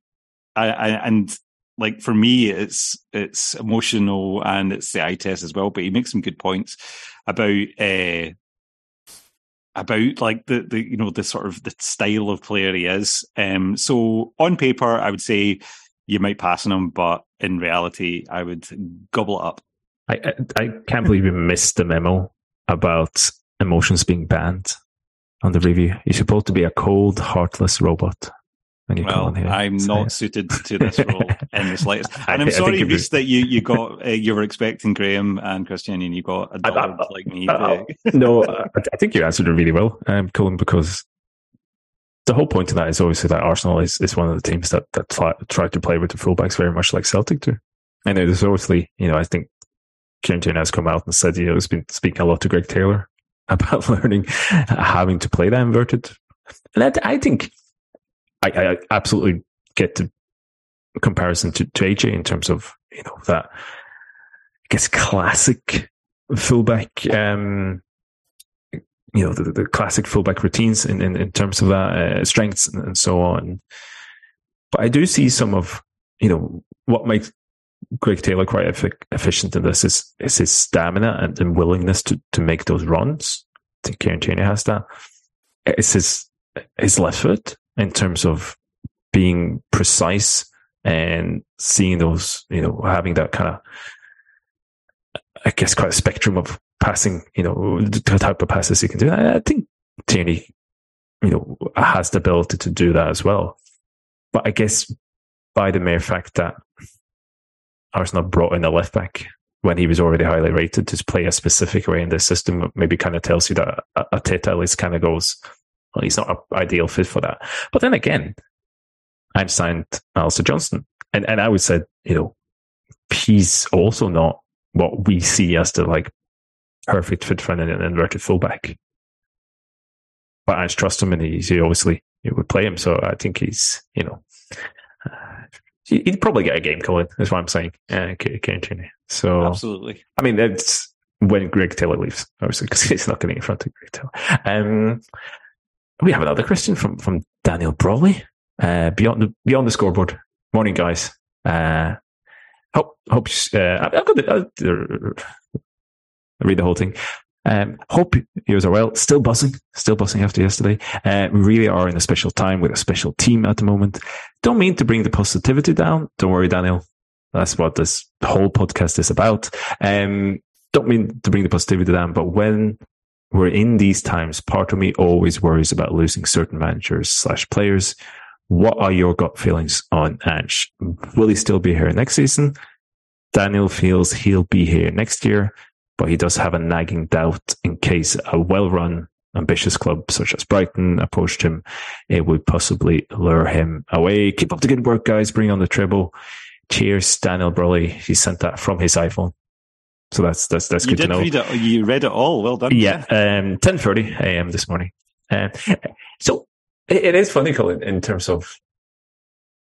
I, I, and like for me, it's it's emotional and it's the eye test as well. But he makes some good points about uh, about like the the you know the sort of the style of player he is. Um, so on paper, I would say you might pass on him, but in reality, I would gobble it up. I I, I can't believe you missed the memo about emotions being banned on the review. You're supposed to be a cold, heartless robot well, come on here. I'm not suited to this role in the slightest. And I'm I, sorry, I Reese, that you, you got, uh, you were expecting Graham and Christian and you got a dog I, like me. no, I think you answered it really well, um, Colin, because the whole point of that is obviously that Arsenal is, is one of the teams that, that try, try to play with the fullbacks very much like Celtic do. And there's obviously, you know, I think Kieran Tierney has come out and said, you know, he's been speaking a lot to Greg Taylor about learning, having to play that inverted. And I, I think I, I absolutely get the comparison to, to AJ in terms of, you know, that, I guess, classic fullback, um, you know, the, the classic fullback routines in, in, in terms of that, uh, strengths and, and so on. But I do see some of, you know, what makes Greg Taylor quite efficient in this is, is his stamina and, and willingness to, to make those runs. I think Kieran Tierney has that. It's his, his left foot in terms of being precise and seeing those, you know, having that kind of, I guess, quite a spectrum of passing, you know, the type of passes you can do. I, think Tierney, you know, has the ability to do that as well. But I guess by the mere fact that Arsenal brought in a left back when he was already highly rated to play a specific way in this system, maybe kind of tells you that Arteta at least kind of goes, well, he's not an ideal fit for that. But then again, I've signed Alistair Johnston. And, and I would say, you know, he's also not what we see as the like perfect fit for an inverted fullback. But I just trust him and he's, he obviously he would play him. So I think he's, you know, uh, he'd probably get a game Colin, is what I'm saying. Uh, Kieran So absolutely. I mean, it's when Greg Taylor leaves, obviously, because he's not getting in front of Greg Taylor. Um, we have another question from from Daniel Brawley. Uh, beyond the beyond the scoreboard. Morning, guys. Uh, hope hope uh, I've got the, uh, read the whole thing. Um, hope you are well. Still buzzing, still buzzing after yesterday. Uh, we really are in a special time with a special team at the moment. Don't mean to bring the positivity down. Don't worry, Daniel. That's what this whole podcast is about. Um, don't mean to bring the positivity down, but when we're in these times, part of me always worries about losing certain managers slash players. What are your gut feelings on Ange? Will he still be here next season? Daniel feels he'll be here next year, but he does have a nagging doubt in case a well-run, ambitious club such as Brighton approached him, it would possibly lure him away. Keep up the good work, guys. Bring on the treble. Cheers, Daniel Brawley. He sent that from his iPhone. So that's that's that's you good to know. Read it, you read it all. Well done. Yeah, um, ten thirty a.m. this morning. Uh, so it, it is funny, Colin, in terms of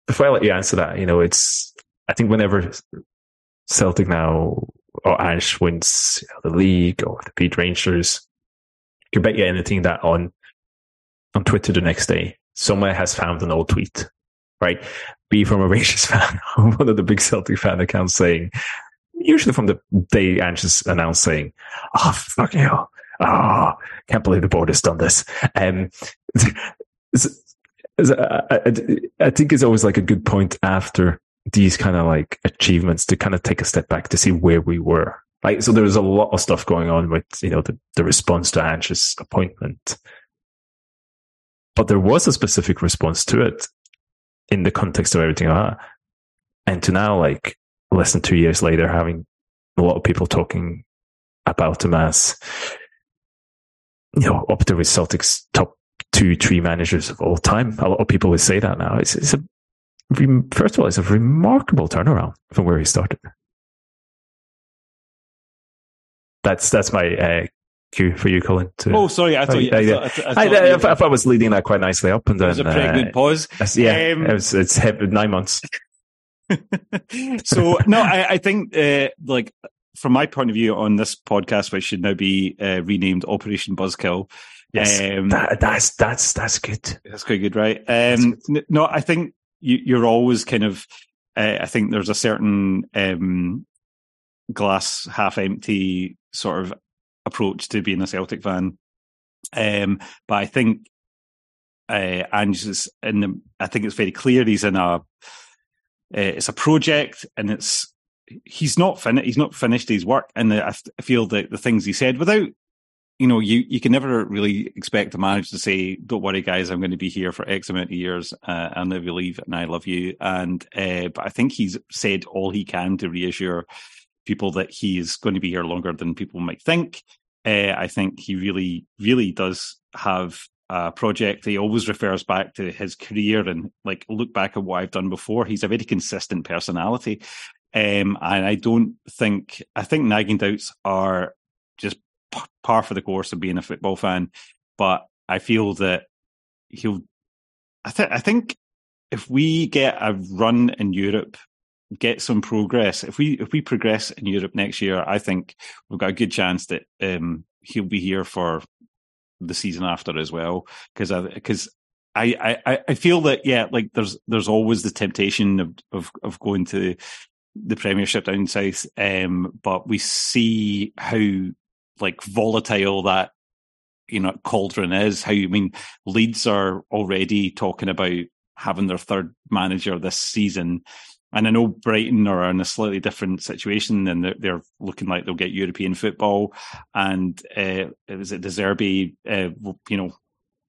before I let you answer that, you know, it's I think whenever Celtic now or Ash wins you know, the league or the beat Rangers, you bet you anything that on on Twitter the next day, someone has found an old tweet, right? Be from a Rangers fan, one of the big Celtic fan accounts saying, usually from the day Ange's announced saying, "Oh fuck you, oh can't believe the board has done this." Um, uh, I, I think it's always like a good point after these kind of like achievements to kind of take a step back to see where we were. Like, so there was a lot of stuff going on with, you know, the, the response to Ange's appointment. But there was a specific response to it in the context of everything like. And to now, like, less than two years later, having a lot of people talking about him as, you know, up there with Celtic's top two, three managers of all time. A lot of people would say that now. It's, it's a, first of all, it's a remarkable turnaround from where he started. That's that's my uh, cue for you, Colin. To, oh, sorry, I thought, you, I, thought, I, thought, I, I, thought, I, thought I was leading that quite nicely up, and then it was a pretty uh, good pause. Yeah, um, it was, it's nine months. So no, I, I think uh, like from my point of view on this podcast, which should now be uh, renamed Operation Buzzkill. Yes, um, that, that's that's that's good. That's quite good, right? Um, good. No, I think you, are always kind of. Uh, I think there's a certain um, glass half empty sort of approach to being a Celtic fan. Um, but I think uh, Ange in the. I think it's very clear he's in a. Uh, it's a project, and it's he's not finished. He's not finished his work, and I feel that the things he said without. You know, you, you can never really expect a manager to say, "Don't worry, guys, I'm going to be here for X amount of years, uh, and never leave, and I love you." And uh, but I think he's said all he can to reassure people that he is going to be here longer than people might think. Uh, I think he really, really does have a project. He always refers back to his career and like look back at what I've done before. He's a very consistent personality. Um, and I don't think, I think nagging doubts are just par for the course of being a football fan. But I feel that he'll, I, th- I think if we get a run in Europe get some progress. If we if we progress in Europe next year, I think we've got a good chance that um, he'll be here for the season after as well. Because I because I, I I feel that yeah, like there's there's always the temptation of of, of going to the Premiership down south, um, but we see how like volatile that you know cauldron is. How I mean, Leeds are already talking about having their third manager this season and I know Brighton are in a slightly different situation, and they're, they're looking like they'll get European football. And uh, was it De Zerbi? Uh, you know,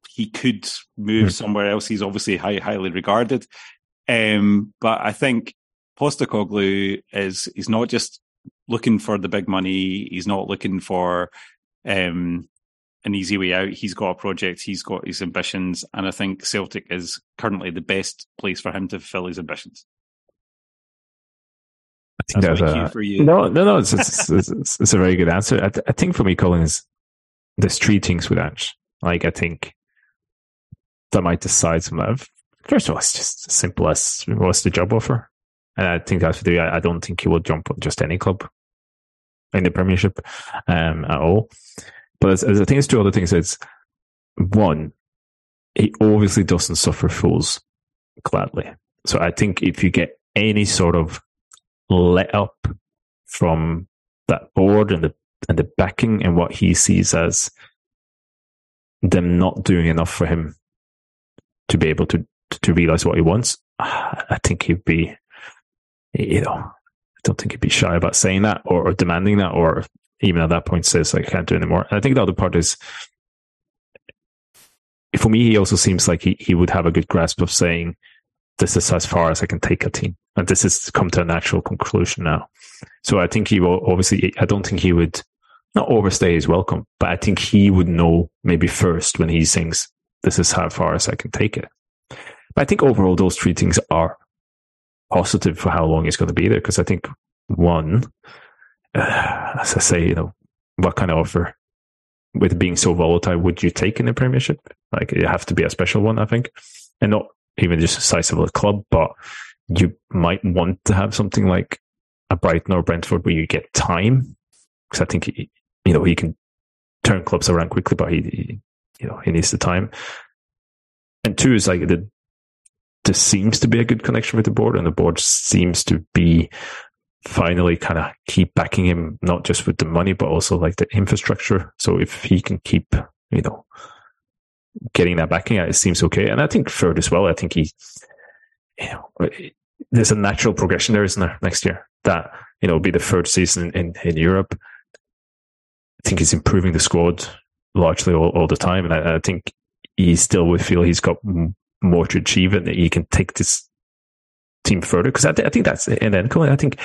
he could move mm. somewhere else. He's obviously high, highly regarded. Um, but I think Postecoglou is he's not just looking for the big money. He's not looking for um, an easy way out. He's got a project. He's got his ambitions, and I think Celtic is currently the best place for him to fulfill his ambitions. I think that's, a, for you. No, no, no. It's, it's, it's, it's, a very good answer. I, th- I think for me, Colin, is there's three things with Ange. Like, I think that might decide some of. First of all, it's just as simple as what's the job offer. And I think that's the. I, I don't think he will jump on just any club in the Premiership um, at all. But as, as I think it's two other things. It's one, he obviously doesn't suffer fools gladly. So I think if you get any sort of let up from that board and the and the backing and what he sees as them not doing enough for him to be able to to realize what he wants. I think he'd be, you know, I don't think he'd be shy about saying that or, demanding that, or even at that point says I can't do anymore. And I think the other part is, for me, he also seems like he, he would have a good grasp of saying, this is as far as I can take a team. And this has come to a natural conclusion now. So I think he will obviously, I don't think he would not overstay his welcome, but I think he would know maybe first when he thinks this is how far as I can take it. But I think overall, those three things are positive for how long he's going to be there. Because I think one, uh, as I say, you know, what kind of offer with being so volatile would you take in the Premiership? Like, it have to be a special one, I think, and not even just the size of a club, but you might want to have something like a Brighton or Brentford where you get time. Because I think, he, you know, he can turn clubs around quickly, but he, he, you know, he needs the time. And two is like the, there seems to be a good connection with the board and the board seems to be finally kind of keep backing him, not just with the money, but also like the infrastructure. So if he can keep, you know, getting that backing, it seems okay. And I think third as well. I think he, you know, there's a natural progression there, isn't there, next year? That, you know, be the third season in, in Europe. I think he's improving the squad largely all, all the time. And I, I think he still would feel he's got more to achieve and that he can take this team further because I, th- I, think that's and then I think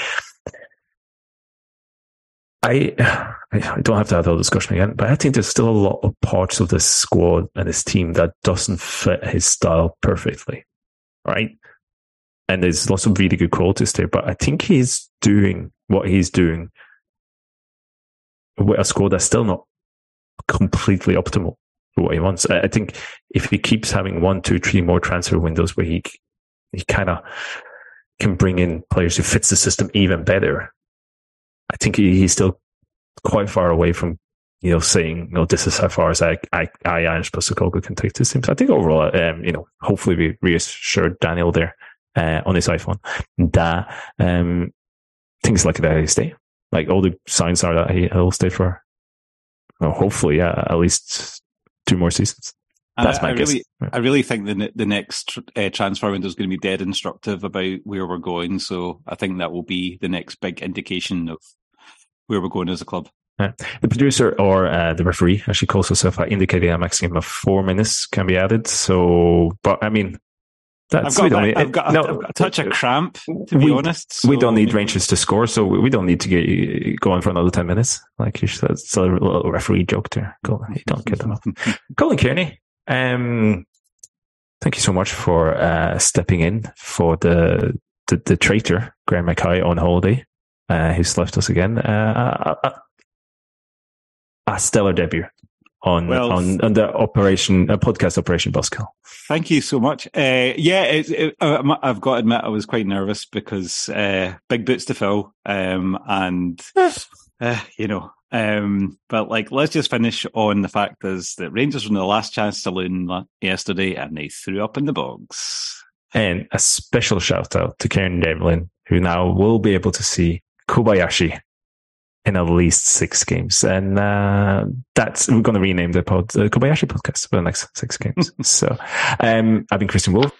I I don't have to have the discussion again, but I think there's still a lot of parts of this squad and this team that doesn't fit his style perfectly, right? And there's lots of really good qualities there, but I think he's doing what he's doing with a squad that's still not completely optimal for what he wants. I think if he keeps having one, two, three more transfer windows where he he kind of can bring in players who fits the system even better, I think he, he's still quite far away from you know saying you know this is how far as I I I Ange Postecoglou can take this team. So I think overall, um, you know, hopefully we reassured Daniel there uh, on his iPhone that um, things like that he stay. Like all the signs are that he, will stay for, well, hopefully, yeah, at least two more seasons. That's my I, guess. Really, I really think the the next uh, transfer window is going to be dead instructive about where we're going. So I think that will be the next big indication of where we're going as a club. Yeah. The producer or uh, the referee, as she calls herself, indicated a maximum of four minutes can be added. So, but I mean, that's, I've got, I've, got, no, I've got a touch of cramp, to be honest. So we don't need Rangers to score, so we don't need to get going for another 10 minutes. Like you said, it's a little referee joke there. Colin, you don't get enough. Colin Kearney, um, thank you so much for uh, stepping in for the, the, the traitor, Graham Mackay, on holiday, uh, who's left us again. Uh, a, a stellar debut on well, on, on the operation uh, podcast operation Buskill. Thank you so much. Uh, yeah, it, it, uh, I've got to admit I was quite nervous because uh, big boots to fill, um, and uh, you know. Um, but like, let's just finish on the fact is that Rangers were the last chance to loon yesterday, and they threw up in the bogs. And a special shout out to Karen Devlin, who now will be able to see Kobayashi in at least six games. And uh, that's, we're going to rename the pod, uh, Kobayashi podcast for the next six games. so um, I've been Christian Wulff.